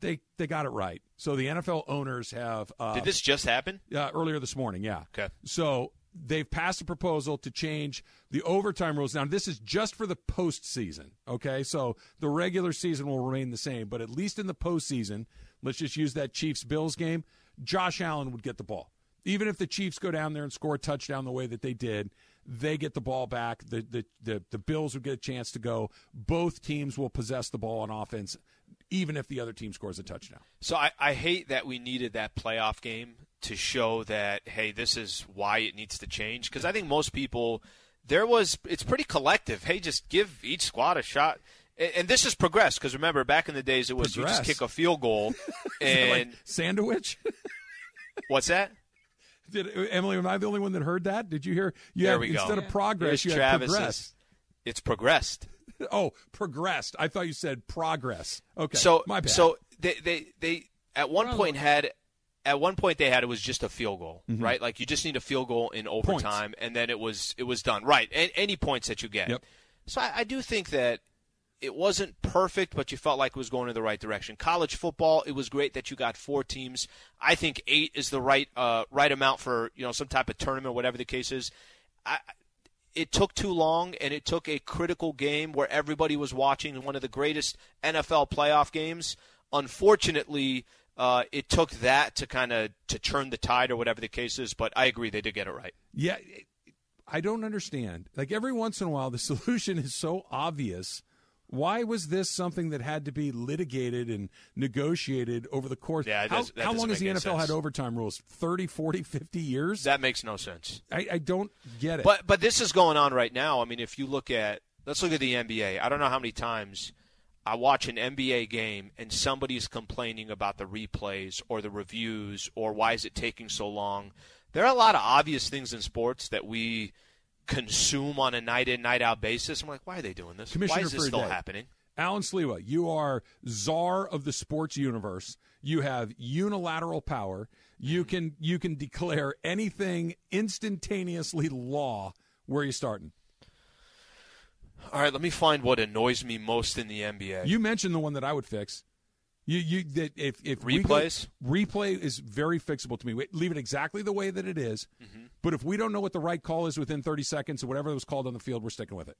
[SPEAKER 3] they they got it right. So the NFL owners have uh,
[SPEAKER 2] Did this just happen?
[SPEAKER 3] uh, earlier this morning. Yeah.
[SPEAKER 2] Okay.
[SPEAKER 3] So they've passed a proposal to change the overtime rules. Now, this is just for the postseason. Okay. So the regular season will remain the same, but at least in the postseason, let's just use that Chiefs Bills game. Josh Allen would get the ball. Even if the Chiefs go down there and score a touchdown the way that they did, they get the ball back. The, the, the, the Bills would get a chance to go. Both teams will possess the ball on offense, even if the other team scores a touchdown.
[SPEAKER 2] So I, I hate that we needed that playoff game to show that hey, this is why it needs to change. Because I think most people there was it's pretty collective. Hey, just give each squad a shot. And, and this has progressed because remember back in the days it was you just kick a field goal [laughs] and
[SPEAKER 3] like sandwich? [laughs]
[SPEAKER 2] what's that?
[SPEAKER 3] Did Emily? Am I the only one that heard that? Did you hear? You
[SPEAKER 2] There
[SPEAKER 3] have,
[SPEAKER 2] we go.
[SPEAKER 3] instead of progress,
[SPEAKER 2] Here's
[SPEAKER 3] you have
[SPEAKER 2] Travis's.
[SPEAKER 3] progress.
[SPEAKER 2] It's progressed. [laughs]
[SPEAKER 3] oh, progressed. I thought you said progress. Okay,
[SPEAKER 2] So
[SPEAKER 3] my bad.
[SPEAKER 2] so they they they at one
[SPEAKER 4] Wrong
[SPEAKER 2] point
[SPEAKER 4] one.
[SPEAKER 2] had at one point they had it was just a field goal,
[SPEAKER 3] Mm-hmm.
[SPEAKER 2] right? Like you just need a field goal in overtime, and then it was it was done. Right, and any points that you get.
[SPEAKER 3] Yep.
[SPEAKER 2] So I, I do think that it wasn't perfect, but you felt like it was going in the right direction. College football, it was great that you got four teams. I think eight is the right uh, right amount for you know some type of tournament, whatever the case is. I, it took too long, and it took a critical game where everybody was watching one of the greatest NFL playoff games. Unfortunately, uh, it took that to kind of to turn the tide or whatever the case is. But I agree, they did get it right.
[SPEAKER 3] Yeah, I don't understand. Like every once in a while, the [laughs] solution is so obvious. Why was this something that had to be litigated and negotiated over the course?
[SPEAKER 2] Yeah,
[SPEAKER 3] how,
[SPEAKER 2] does-
[SPEAKER 3] how long has the NFL had overtime rules? 30, 40, 50 years?
[SPEAKER 2] That makes no sense.
[SPEAKER 3] I, I don't get it.
[SPEAKER 2] But but this is going on right now. I mean, if you look at let's look at the NBA. I don't know how many times I watch an NBA game and somebody's complaining about the replays or the reviews or why is it taking so long. There are a lot of obvious things in sports that we consume on a night in night out basis. I'm like, why are they doing this?
[SPEAKER 3] Commissioner
[SPEAKER 2] why is this still
[SPEAKER 3] day.
[SPEAKER 2] happening?
[SPEAKER 3] Alan Slewa, you are czar of the sports universe. You have unilateral power. You
[SPEAKER 2] Mm-hmm.
[SPEAKER 3] can you can declare anything instantaneously law. Where are you starting?
[SPEAKER 2] All right, let me find what annoys me most in the NBA.
[SPEAKER 3] You mentioned the one that I would fix. You you that if if we go-
[SPEAKER 2] Replays?
[SPEAKER 3] replay is very fixable to me. Wait, Leave it exactly the way that it is.
[SPEAKER 2] Mm-hmm.
[SPEAKER 3] But if we don't know what the right call is within 30 seconds or whatever it was called on the field, we're sticking with it.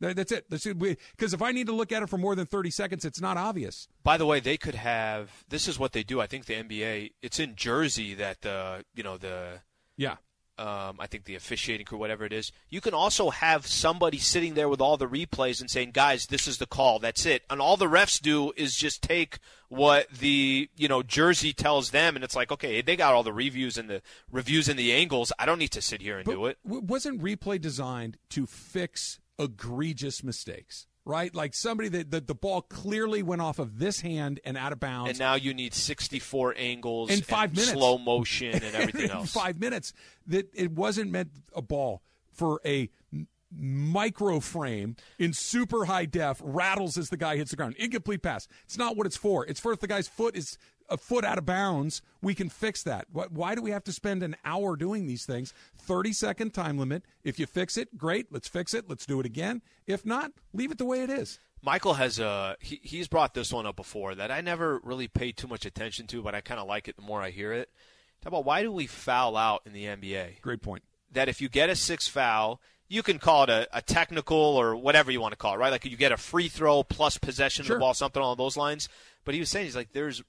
[SPEAKER 3] That- That's it. That's it. Because if I need to look at it for more than 30 seconds, it's not obvious.
[SPEAKER 2] By the way, they could have. This is what they do. I think the NBA. It's in Jersey that the you know the
[SPEAKER 3] Yeah.
[SPEAKER 2] Um, I think the officiating crew, whatever it is. You can also have somebody sitting there with all the replays and saying, "Guys, this is the call. That's it." And all the refs do is just take what the you know Jersey tells them, and it's like, okay, they got all the reviews and the reviews and the angles. I don't need to sit here and
[SPEAKER 3] But
[SPEAKER 2] do it.
[SPEAKER 3] w- wasn't replay designed to fix egregious mistakes? Right, like somebody that the, the ball clearly went off of this hand and out of bounds,
[SPEAKER 2] And now you need 64 angles
[SPEAKER 3] In five
[SPEAKER 2] and
[SPEAKER 3] minutes.
[SPEAKER 2] slow motion and everything [laughs]
[SPEAKER 3] in
[SPEAKER 2] else.
[SPEAKER 3] five minutes. That it wasn't meant a ball for a micro frame in super high def rattles as the guy hits the ground. Incomplete pass. It's not what it's for. It's for if the guy's foot is a foot out of bounds, we can fix that. Why, why do we have to spend an hour doing these things? 30 second time limit. If you fix it, great. Let's fix it. Let's do it again. If not, leave it the way it is.
[SPEAKER 2] Michael has uh he, he's brought this one up before that I never really paid too much attention to, but I kind of like it the more I hear it. Talk about why do we foul out in the NBA?
[SPEAKER 3] Great point.
[SPEAKER 2] That if you get a six foul, you can call it a, a technical or whatever you want to call it, right? Like you get a free throw plus possession
[SPEAKER 3] Sure.
[SPEAKER 2] of the ball, something along those lines. But he was saying he's like, there's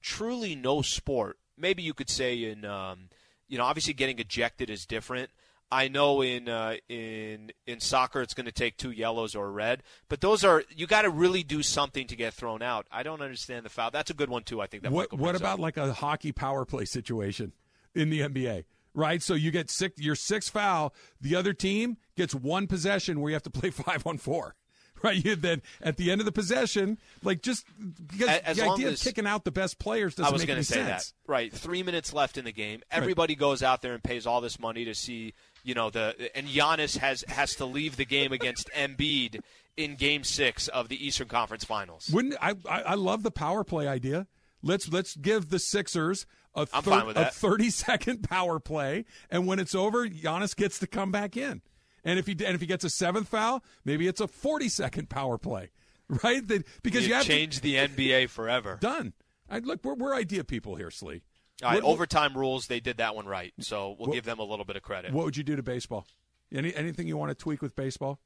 [SPEAKER 2] truly no sport. Maybe you could say in, um, you know, obviously getting ejected is different. I know in uh, in in soccer it's going to take two yellows or a red, but those are you got to really do something to get thrown out. I don't understand the foul. That's a good one too. I think that.
[SPEAKER 3] what what about
[SPEAKER 2] up.
[SPEAKER 3] like a hockey power play situation in the NBA? Right, so you get six, your six foul. The other team gets one possession where you have to play [laughs] five on four. [laughs] Right, you then at the end of the possession, like just because
[SPEAKER 2] as
[SPEAKER 3] the idea
[SPEAKER 2] as-
[SPEAKER 3] of kicking out the best players doesn't
[SPEAKER 2] I was
[SPEAKER 3] make any
[SPEAKER 2] say
[SPEAKER 3] sense.
[SPEAKER 2] that. Right, three minutes left in the game. Everybody goes out there and pays all this money to see, you know, the and Giannis has has to leave the game against [laughs] Embiid in Game Six of the Eastern Conference Finals.
[SPEAKER 3] Wouldn't I, I? I love the power play idea. Let's let's give the Sixers a, thir- a thirty [laughs] second power play, and when it's over, Giannis gets to come back in. And if he and if he gets a seventh foul, maybe it's a forty second power play, [laughs] right? That, because you,
[SPEAKER 2] you
[SPEAKER 3] have to-
[SPEAKER 2] change the NBA forever.
[SPEAKER 3] done. I, look, we're, we're idea people here, Slee.
[SPEAKER 2] All right,
[SPEAKER 3] What- what-
[SPEAKER 2] overtime rules. They did that one right, so we'll
[SPEAKER 3] What-
[SPEAKER 2] give them a little bit of credit.
[SPEAKER 3] What would you do to baseball? Any anything you want to tweak with baseball?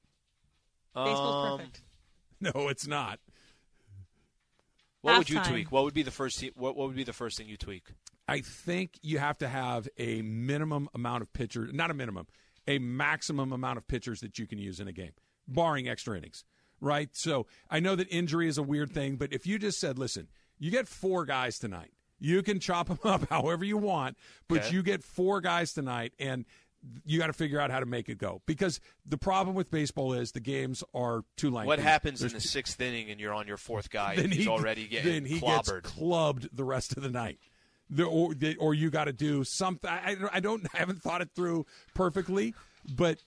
[SPEAKER 4] Baseball's
[SPEAKER 2] Um,
[SPEAKER 4] perfect. [laughs]
[SPEAKER 3] No, it's not.
[SPEAKER 2] What would you
[SPEAKER 4] Halftime.
[SPEAKER 2] tweak? What would be the first? What, what would be the first thing you tweak?
[SPEAKER 3] I think you have to have a minimum amount of pitchers, not a minimum, a maximum amount of pitchers that you can use in a game, barring extra innings, right? So I know that injury is a weird thing, but if you just said, listen, you get four guys tonight, you can chop [laughs] them up however you want, but
[SPEAKER 2] Okay.
[SPEAKER 3] you get four guys tonight, and you got to figure out how to make it go. Because the problem with baseball is the games are too lengthy.
[SPEAKER 2] What happens in the sixth inning and you're on your fourth guy [laughs]
[SPEAKER 3] then
[SPEAKER 2] and he's
[SPEAKER 3] he,
[SPEAKER 2] already getting
[SPEAKER 3] then he
[SPEAKER 2] clobbered?
[SPEAKER 3] gets clubbed the rest of the night. The, or, the, or you got to do something. I, I don't. I haven't thought it through perfectly, but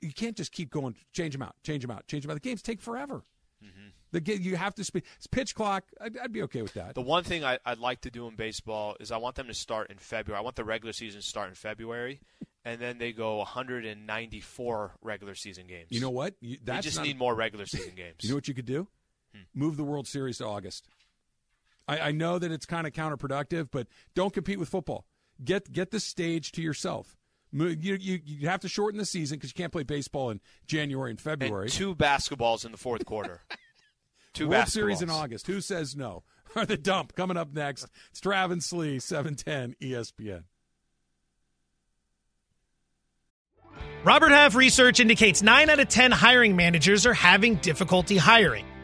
[SPEAKER 3] you can't just keep going. Change them out. Change them out. Change them out. The games take forever.
[SPEAKER 2] Mm-hmm.
[SPEAKER 3] The ga- you have to speak. It's pitch clock. I'd, I'd be okay with that.
[SPEAKER 2] The one thing I, I'd like to do in baseball is I want them to start in February. I want the regular season to start in February, and then they go 194 regular season games.
[SPEAKER 3] You know what? You, that's
[SPEAKER 2] just need more regular season games.
[SPEAKER 3] You know what you could do? Move the World Series to August. I, I know that it's kind of counterproductive, but don't compete with football. Get get the stage to yourself. You you, you have to shorten the season because you can't play baseball in January and February.
[SPEAKER 2] and two basketballs in the fourth quarter. [laughs] two
[SPEAKER 3] World
[SPEAKER 2] basketballs.
[SPEAKER 3] Series in August. Who says no? Or [laughs] the dump coming up next. It's Travis Lee, seven ten E ESPN.
[SPEAKER 10] Robert Half research indicates 9 out of 10 hiring managers are having difficulty hiring.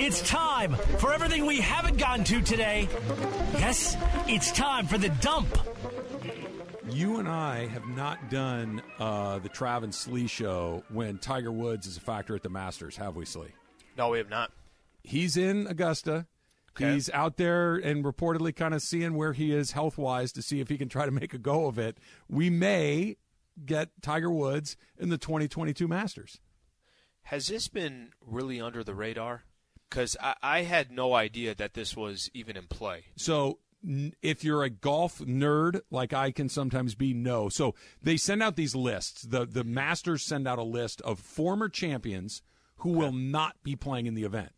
[SPEAKER 11] It's time for everything we haven't gotten to today. Yes, it's time for the dump.
[SPEAKER 3] You and I have not done uh, the Travis Slee show when Tiger Woods is a factor at the Masters, have we, Slee?
[SPEAKER 2] No, we have not.
[SPEAKER 3] He's in Augusta.
[SPEAKER 2] Okay.
[SPEAKER 3] He's out there and reportedly kind of seeing where he is health wise to see if he can try to make a go of it. We may get Tiger Woods in the 2022 Masters.
[SPEAKER 2] Has this been really under the radar? Because I, I had no idea that this was even in play.
[SPEAKER 3] So n- if you're a golf nerd like I can sometimes be, no. So they send out these lists. The the Masters send out a list of former champions who will not be playing in the event.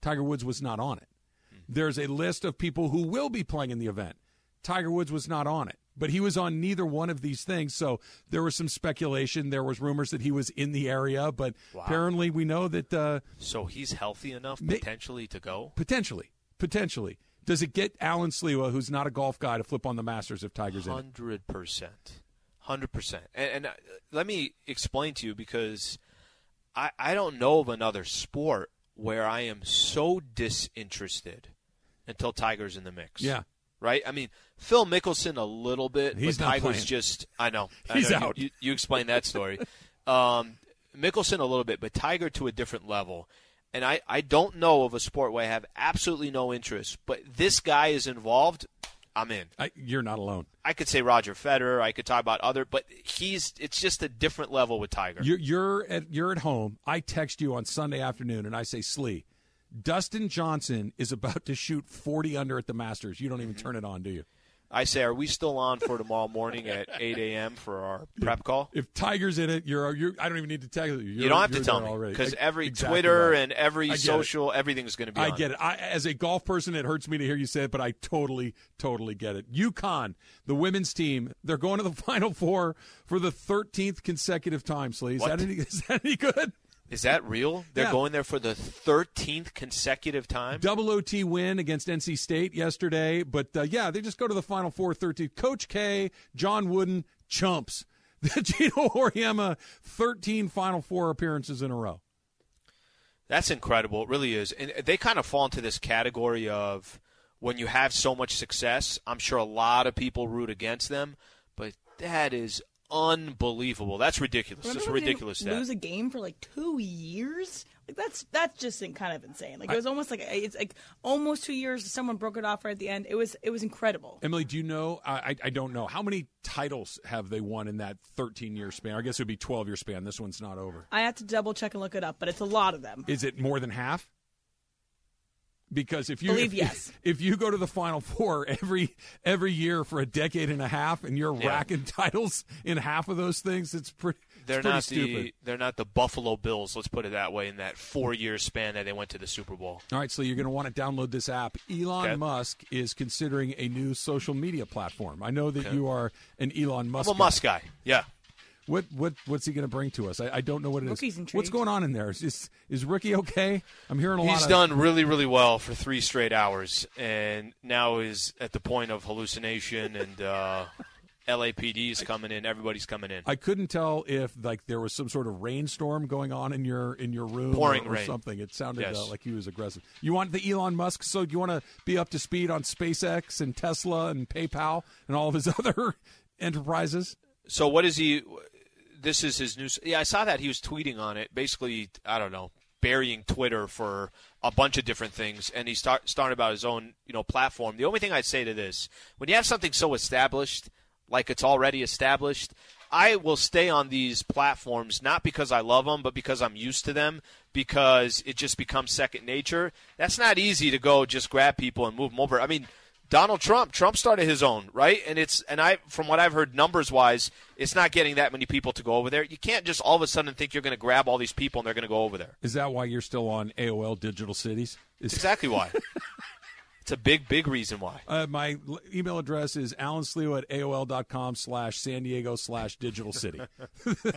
[SPEAKER 3] Tiger Woods was not on it. Hmm. There's a list of people who will be playing in the event. Tiger Woods was not on it. But he was on neither one of these things. So there was some speculation. There was rumors that he was in the area, but apparently we know that uh,
[SPEAKER 2] So he's healthy enough
[SPEAKER 3] May-
[SPEAKER 2] potentially to go.
[SPEAKER 3] Potentially. Potentially. Does it get Alan Slewa, who's not a golf guy, to flip on the Masters if Tiger's in?
[SPEAKER 2] Hundred percent, hundred percent. And, and uh, let me explain to you because I I don't know of another sport where I am so disinterested until Tiger's in the mix.
[SPEAKER 3] Yeah.
[SPEAKER 2] Right. I mean, Phil Mickelson a little bit,
[SPEAKER 3] He's
[SPEAKER 2] but
[SPEAKER 3] not
[SPEAKER 2] Tiger's
[SPEAKER 3] playing.
[SPEAKER 2] just. I know. I
[SPEAKER 3] He's
[SPEAKER 2] know. You-
[SPEAKER 3] out.
[SPEAKER 2] You, you explained that story. [laughs] um, Mickelson a little bit, but Tiger to a different level. And I, I don't know of a sport where I have absolutely no interest, but this guy is involved. I'm in.
[SPEAKER 3] I, you're not alone.
[SPEAKER 2] I could say Roger Federer. I could talk about other, but he's it's just a different level with Tiger.
[SPEAKER 3] You're, you're at you're at home. I text you on Sunday afternoon, and I say, Slee, Dustin Johnson is about to shoot 40 under at the Masters. You don't even turn it on, do you?
[SPEAKER 2] I say, are we still on for tomorrow morning at [laughs] 8 a.m. for our prep call?
[SPEAKER 3] If Tiger's in it, you're, you're I don't even need to text you. You're,
[SPEAKER 2] you don't have to tell me
[SPEAKER 3] already.
[SPEAKER 2] because every
[SPEAKER 3] exactly
[SPEAKER 2] Twitter
[SPEAKER 3] right.
[SPEAKER 2] and every
[SPEAKER 3] it.
[SPEAKER 2] social, everything's going to be.
[SPEAKER 3] I
[SPEAKER 2] on.
[SPEAKER 3] get it. I, as a golf person, it hurts me to hear you say it, but I totally, totally get it. UConn, the women's team, they're going to the [laughs] Final Four for the 13th consecutive time. Slee, is that any, is that any good?
[SPEAKER 2] Is that real? They're
[SPEAKER 3] Yeah.
[SPEAKER 2] going there for the 13th consecutive time.
[SPEAKER 3] Double OT win against NC State yesterday, but uh, yeah, they just go to the Final Four 13. Coach K, John Wooden, chumps. [laughs] The Geno Auriemma, 13 Final Four appearances in a row.
[SPEAKER 2] That's incredible. It really is. And they kind of fall into this category of when you have so much success, I'm sure a lot of people root against them, but that is unbelievable. That's ridiculous.
[SPEAKER 4] Remember
[SPEAKER 2] It's
[SPEAKER 4] when they
[SPEAKER 2] ridiculous. That.
[SPEAKER 4] Lose a game for like two years. Like that's that's just kind of insane. Like it was almost like it's like almost two years. Someone broke it off right at the end. It was it was incredible.
[SPEAKER 3] Emily, do you know? I, I- I don't know. How many titles have they won in that 13 year span? I guess it would be 12 year span. This one's not over.
[SPEAKER 4] I had to double check and look it up, but it's a lot of them.
[SPEAKER 3] Is it more than half? Because if you
[SPEAKER 4] Believe
[SPEAKER 3] if,
[SPEAKER 4] yes.
[SPEAKER 3] if you go to the Final Four every every year for a decade and a half, and you're
[SPEAKER 2] Yeah.
[SPEAKER 3] racking [laughs] titles in half of those things, it's pretty.
[SPEAKER 2] They're
[SPEAKER 3] it's pretty
[SPEAKER 2] not
[SPEAKER 3] stupid.
[SPEAKER 2] the they're not the Buffalo Bills. Let's put it that way. In that four year span that they went to the Super Bowl.
[SPEAKER 3] All right, so you're going to want to download this app. Elon
[SPEAKER 2] Okay.
[SPEAKER 3] Musk is considering a new social media platform. I know that you are an Elon Musk.
[SPEAKER 2] I'm a Musk guy. Yeah.
[SPEAKER 3] What what what's he going to bring to us? I, I don't know what it is.
[SPEAKER 4] Rookie's
[SPEAKER 3] What's
[SPEAKER 4] intrigued.
[SPEAKER 3] going on in there? Is is, is Ricky okay? I'm hearing a lot.
[SPEAKER 2] He's
[SPEAKER 3] of,
[SPEAKER 2] done really, really well for three straight hours, and now is at the point of hallucination and uh, is coming in. Everybody's coming in.
[SPEAKER 3] I couldn't tell if like there was some sort of rainstorm going on in your in your room
[SPEAKER 2] Pouring
[SPEAKER 3] or, or
[SPEAKER 2] rain.
[SPEAKER 3] something. It sounded
[SPEAKER 2] Yes.
[SPEAKER 3] uh, like he was aggressive. You want the Elon Musk? So do you want to be up to speed on SpaceX and Tesla and PayPal and all of his [laughs] other enterprises?
[SPEAKER 2] So what is he? This is his new. Yeah, I saw that he was tweeting on it. Basically, I don't know, burying Twitter for a bunch of different things, and he start starting about his own, you know, platform. The only thing I'd say to this, when you have something so established, like it's already established, I will stay on these platforms not because I love them, but because I'm used to them. Because it just becomes second nature. That's not easy to go just grab people and move them over. I mean. Donald Trump, Trump started his own, right? And it's and I from what I've heard numbers wise, it's not getting that many people to go over there. You can't just all of a sudden think you're going to grab all these people and they're going to go over there.
[SPEAKER 3] Is that why you're still on AOL Digital Cities? Is [laughs]
[SPEAKER 2] exactly why. [laughs] it's a big big reason why.
[SPEAKER 3] Uh, my email address is alansleo at aol.com slash san diego slash digital city.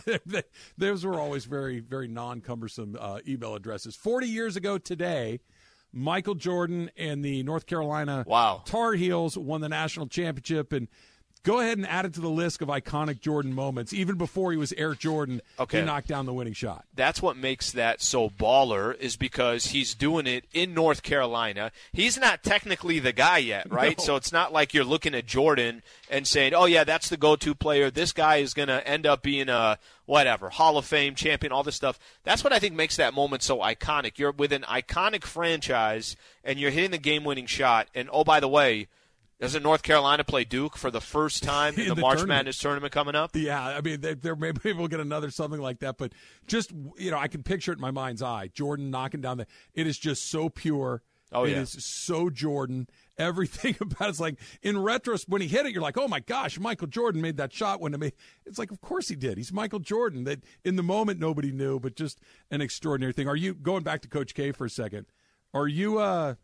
[SPEAKER 3] [laughs] Those were always very, very non cumbersome uh, email addresses. 40 years ago today, Michael Jordan and the North Carolina
[SPEAKER 2] Wow.
[SPEAKER 3] Tar Heels won the national championship. And go ahead and add it to the list of iconic Jordan moments. Even before he was Air Jordan,
[SPEAKER 2] Okay.
[SPEAKER 3] he knocked down the winning shot.
[SPEAKER 2] That's what makes that so baller is because he's doing it in North Carolina. He's not technically the guy yet, [laughs] right?
[SPEAKER 3] No.
[SPEAKER 2] So it's not like you're looking at Jordan and saying, "Oh yeah, that's the go-to player. This guy is going to end up being a whatever Hall of Fame champion, all this stuff." That's what I think makes that moment so iconic. You're with an iconic franchise and you're hitting the game-winning shot. And oh, by the way, doesn't North Carolina play Duke for the first time in, [laughs]
[SPEAKER 3] In
[SPEAKER 2] the,
[SPEAKER 3] the
[SPEAKER 2] March
[SPEAKER 3] tournament.
[SPEAKER 2] Madness tournament coming up?
[SPEAKER 3] Yeah, I mean, they, they're maybe [laughs] we'll get another something like that, but just you know, I can picture it in my mind's eye. Jordan knocking down the. It is just so pure.
[SPEAKER 2] Oh,
[SPEAKER 3] It
[SPEAKER 2] yeah.
[SPEAKER 3] is so Jordan. [laughs] Everything about it's like in retrospect when he hit it, you're like, oh my gosh, Michael Jordan made that shot when it made. It's like, of course he did. He's Michael Jordan. That in the moment nobody knew, but just an extraordinary thing. Are you going back to Coach K for a second? Are you uh,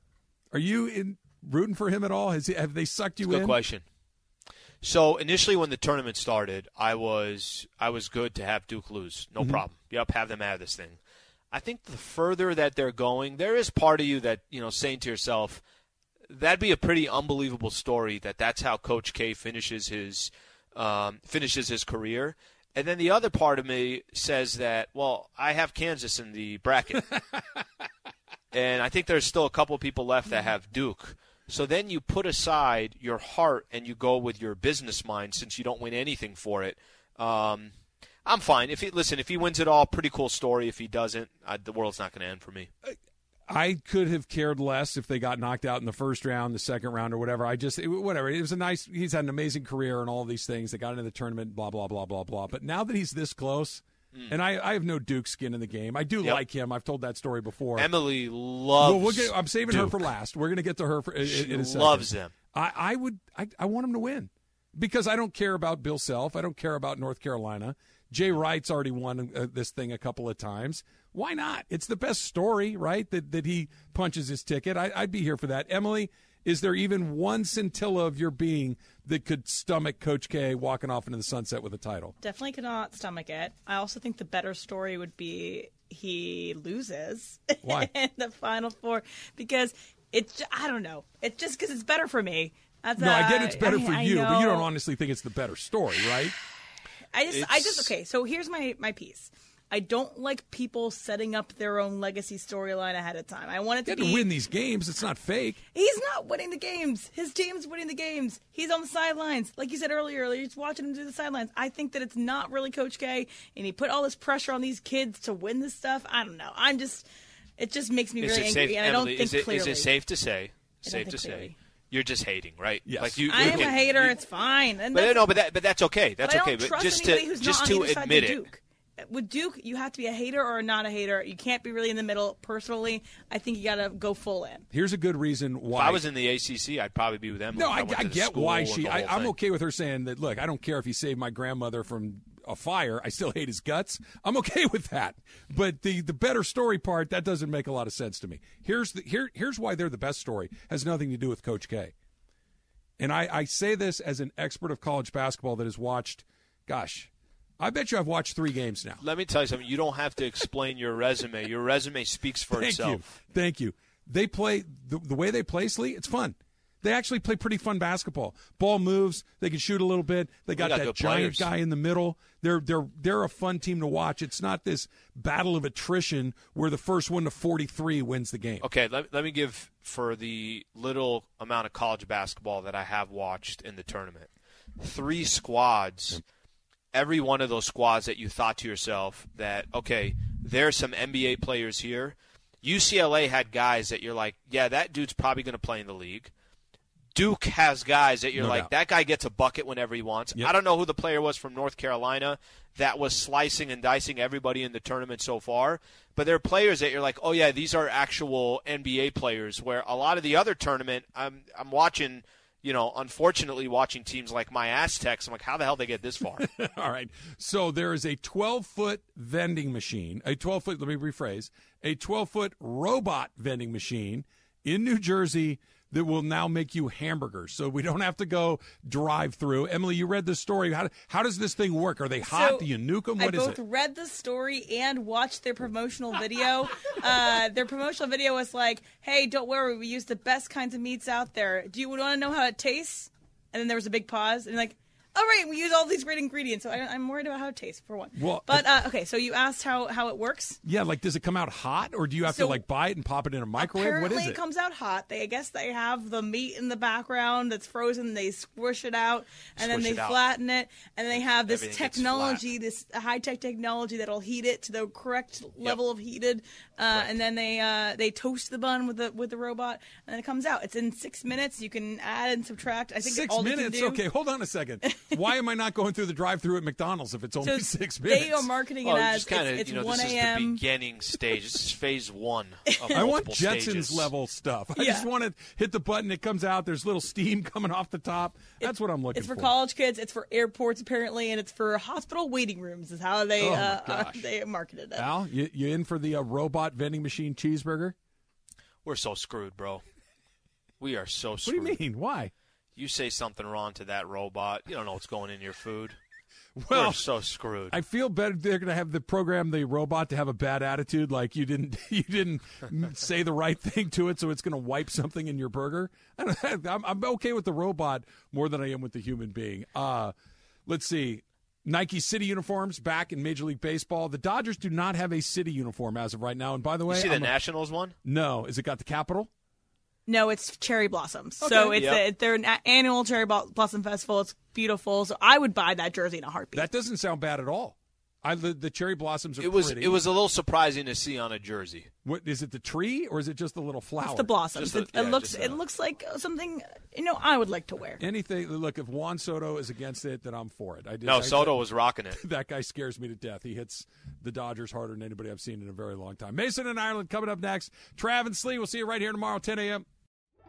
[SPEAKER 3] are you in rooting for him at all? Has he, have they sucked you
[SPEAKER 2] Good
[SPEAKER 3] in?
[SPEAKER 2] Good question. So initially, when the tournament started, I was I was good to have Duke lose, no
[SPEAKER 3] Mhm.
[SPEAKER 2] problem. Yep, have them out of this thing. I think the further that they're going, there is part of you that you know saying to yourself, that'd be a pretty unbelievable story that that's how Coach K finishes his um, finishes his career. And then the other part of me says that, well, I have Kansas in the bracket. [laughs] and I think there's still a couple of people left that have Duke. So then you put aside your heart and you go with your business mind since you don't win anything for it. Um, I'm fine. If he listen, if he wins it all, pretty cool story. If he doesn't, I, the world's not going to end for me.
[SPEAKER 3] I could have cared less if they got knocked out in the first round, the second round, or whatever. I just, it, whatever. It was a nice, he's had an amazing career and all these things. They got into the tournament, blah, blah, blah, blah, blah. But now that he's this close, and I, I have no Duke skin in the game. I do
[SPEAKER 2] Mm. Yep.
[SPEAKER 3] like him. I've told that story before.
[SPEAKER 2] Emily loves.
[SPEAKER 3] Well, we'll get, I'm saving her for last. We're going to get to her for, in,
[SPEAKER 2] She
[SPEAKER 3] in a second.
[SPEAKER 2] loves him.
[SPEAKER 3] I, I would, I, I want him to win because I don't care about Bill Self. I don't care about North Carolina. Jay Wright's already won uh, this thing a couple of times. Why not? It's the best story, right? That that he punches his ticket. I, I'd be here for that. Emily, is there even one scintilla of your being that could stomach Coach K walking off into the sunset with a title?
[SPEAKER 4] Definitely cannot stomach it. I also think the better story would be he loses
[SPEAKER 3] Why? [laughs]
[SPEAKER 4] in the final four because it's I don't know. It's just because it's better for me. That's
[SPEAKER 3] No, I get it's better
[SPEAKER 4] I-
[SPEAKER 3] for
[SPEAKER 4] I
[SPEAKER 3] you, but you don't honestly think it's the better story, right?
[SPEAKER 4] I just, I just okay. So here's my my piece. I don't like people setting up their own legacy storyline ahead of time. I want it
[SPEAKER 3] You
[SPEAKER 4] to
[SPEAKER 3] had
[SPEAKER 4] be
[SPEAKER 3] to win these games. It's not fake.
[SPEAKER 4] He's not winning the games. His team's winning the games. He's on the sidelines. Like you said earlier, you're just watching him do the sidelines. I think that it's not really Coach K, and he put all this pressure on these kids to win this stuff. I don't know. I'm just, it just makes me
[SPEAKER 2] Is
[SPEAKER 4] really angry,
[SPEAKER 2] safe,
[SPEAKER 4] and I don't think
[SPEAKER 2] is it,
[SPEAKER 4] clearly.
[SPEAKER 2] is it safe to say? Safe
[SPEAKER 4] think
[SPEAKER 2] to say. You're just hating, right?
[SPEAKER 3] Yes.
[SPEAKER 2] Like you,
[SPEAKER 4] I
[SPEAKER 2] you
[SPEAKER 4] am a hater.
[SPEAKER 2] you-
[SPEAKER 4] it's fine. And
[SPEAKER 2] but no, but that, but that's okay. That's
[SPEAKER 4] but I
[SPEAKER 2] okay.
[SPEAKER 4] don't
[SPEAKER 2] But
[SPEAKER 4] trust
[SPEAKER 2] just to
[SPEAKER 4] who's
[SPEAKER 2] just
[SPEAKER 4] not
[SPEAKER 2] to
[SPEAKER 4] on either side
[SPEAKER 2] admit
[SPEAKER 4] with
[SPEAKER 2] it.
[SPEAKER 4] Duke. With Duke, you have to be a hater or not a hater. You can't be really in the middle. Personally, I think you got to go full in.
[SPEAKER 3] Here's a good reason why.
[SPEAKER 2] If
[SPEAKER 3] why.
[SPEAKER 2] I was in the ACC, I'd probably be with them.
[SPEAKER 3] No,
[SPEAKER 2] if
[SPEAKER 3] I, I get why she. I, I'm
[SPEAKER 2] thing.
[SPEAKER 3] okay with her saying that. Look, I don't care if he saved my grandmother from a fire. I still hate his guts. I'm okay [laughs] with that. But the the better story part that doesn't make a lot of sense to me. Here's the here here's why they're the best story. Has nothing to do with Coach K. And I, I say this as an expert of college basketball that has watched. Gosh, I bet you I've watched three games now.
[SPEAKER 2] Let me tell you something. You don't have to explain your resume. Your resume speaks for
[SPEAKER 3] Thank
[SPEAKER 2] itself.
[SPEAKER 3] you. Thank you. They play the, the way they play, Slee. It's fun. they actually play pretty fun basketball. Ball moves, they can shoot a little bit. They got,
[SPEAKER 2] got
[SPEAKER 3] that giant
[SPEAKER 2] players.
[SPEAKER 3] guy in the middle. They're they're they're a fun team to watch. It's not this battle of attrition where the first one to 43 wins the game.
[SPEAKER 2] Okay, let, let me give for the little amount of college basketball that I have watched in the tournament. Three squads. Every one of those squads that you thought to yourself that okay, there's some NBA players here. UCLA had guys that you're like, yeah, that dude's probably going to play in the league. Duke has guys that you're
[SPEAKER 3] No
[SPEAKER 2] like,
[SPEAKER 3] doubt.
[SPEAKER 2] that guy gets a bucket whenever he wants.
[SPEAKER 3] Yep.
[SPEAKER 2] I don't know who the player was from North Carolina that was slicing and dicing everybody in the tournament so far, but there are players that you're like, oh yeah, these are actual NBA players. Where a lot of the other tournament, I'm I'm watching, you know, unfortunately watching teams like my Aztecs. I'm like, how the hell they get this far? [laughs]
[SPEAKER 3] All right. So there is a 12 foot vending machine, a 12 foot, let me rephrase, a 12 foot robot vending machine in New Jersey that will now make you hamburgers. So we don't have to go drive through. Emily, you read this story. How, how does this thing work? Are they hot?
[SPEAKER 4] So,
[SPEAKER 3] Do you nuke them?
[SPEAKER 4] I
[SPEAKER 3] What is
[SPEAKER 4] both
[SPEAKER 3] it?
[SPEAKER 4] read the story and watched their promotional video. uh, their promotional video was like, "Hey, don't worry, we use the best kinds of meats out there. Do you want to know how it tastes?" And then there was a big pause, and like, "All right, we use all these great ingredients." So I, I'm worried about how it tastes for one.
[SPEAKER 3] Well,
[SPEAKER 4] but uh, okay, so you asked how how it works.
[SPEAKER 3] Yeah, like does it come out hot or do you have to like buy it and pop it in a microwave?
[SPEAKER 4] Apparently,
[SPEAKER 3] what is it?
[SPEAKER 4] comes out hot. They, I guess, they have the meat in the background that's frozen. They squish it out, and then they
[SPEAKER 2] it out.
[SPEAKER 4] flatten it, and they have this
[SPEAKER 2] Everything
[SPEAKER 4] technology, this high tech technology that'll heat it to the correct level of heated, uh, and then they uh, they toast the bun with the with the robot, and then it comes out. It's in six minutes. You can add and subtract. I think
[SPEAKER 3] Six
[SPEAKER 4] all they can
[SPEAKER 3] minutes?
[SPEAKER 4] do-
[SPEAKER 3] Okay, hold on a second. [laughs] [laughs] Why am I not going through the drive-through at McDonald's if it's only
[SPEAKER 4] So
[SPEAKER 3] six minutes?
[SPEAKER 4] they are marketing
[SPEAKER 2] well,
[SPEAKER 4] it as
[SPEAKER 2] kind of,
[SPEAKER 4] it's, it's
[SPEAKER 2] you know,
[SPEAKER 4] 1
[SPEAKER 2] this is the
[SPEAKER 4] a.m.
[SPEAKER 2] beginning stage. This is phase one. [laughs] Of
[SPEAKER 3] I want Jetsons
[SPEAKER 2] stages.
[SPEAKER 3] level stuff. I
[SPEAKER 4] Yeah.
[SPEAKER 3] just want to hit the button. It comes out. There's little steam [laughs] coming off the top. That's what I'm looking for.
[SPEAKER 4] It's for
[SPEAKER 3] for.
[SPEAKER 4] college kids. It's for airports apparently, and it's for hospital waiting rooms. Is how they
[SPEAKER 3] Oh,
[SPEAKER 4] uh, uh, they marketed it.
[SPEAKER 3] Al, you, you in for the uh, robot vending machine cheeseburger?
[SPEAKER 2] We're so screwed, bro. We are so screwed.
[SPEAKER 3] What do you mean? Why?
[SPEAKER 2] You say something wrong to that robot, you don't know what's going in your food. [laughs]
[SPEAKER 3] Well,
[SPEAKER 2] We're so screwed.
[SPEAKER 3] I feel better. They're going to have the program the robot to have a bad attitude, like you didn't [laughs] you didn't say the right thing to it, so it's going to wipe something in your burger. I [laughs] don't, I'm, I'm okay with the robot more than I am with the human being. Uh, let's see. Nike City uniforms back in Major League Baseball. The Dodgers do not have a city uniform as of right now. And by the
[SPEAKER 2] you
[SPEAKER 3] way,
[SPEAKER 2] see the
[SPEAKER 3] I'm a-
[SPEAKER 2] Nationals one?
[SPEAKER 3] no, is it got the capital?
[SPEAKER 4] No, it's cherry blossoms. So it's
[SPEAKER 2] Yep.
[SPEAKER 4] a, they're an annual cherry blossom festival. It's beautiful. So I would buy that jersey in a heartbeat.
[SPEAKER 3] That doesn't sound bad at all. I the, the cherry blossoms are
[SPEAKER 2] It was
[SPEAKER 3] pretty.
[SPEAKER 2] it was a little surprising to see on a jersey.
[SPEAKER 3] What is it? The tree or is it just the little flower?
[SPEAKER 4] it's the blossoms.
[SPEAKER 2] A-
[SPEAKER 4] it,
[SPEAKER 2] yeah,
[SPEAKER 4] it looks
[SPEAKER 2] just a-
[SPEAKER 4] it looks like something you know I would like to wear.
[SPEAKER 3] Anything. Look, if Juan Soto is against it, then I'm for it. I did,
[SPEAKER 2] No,
[SPEAKER 3] I-
[SPEAKER 2] Soto was rocking it. [laughs]
[SPEAKER 3] that guy scares me to death. He hits the Dodgers harder than anybody I've seen in a very long time. Mason and Ireland coming up next. Travis and Slee, we'll see you right here tomorrow, 10 a.m.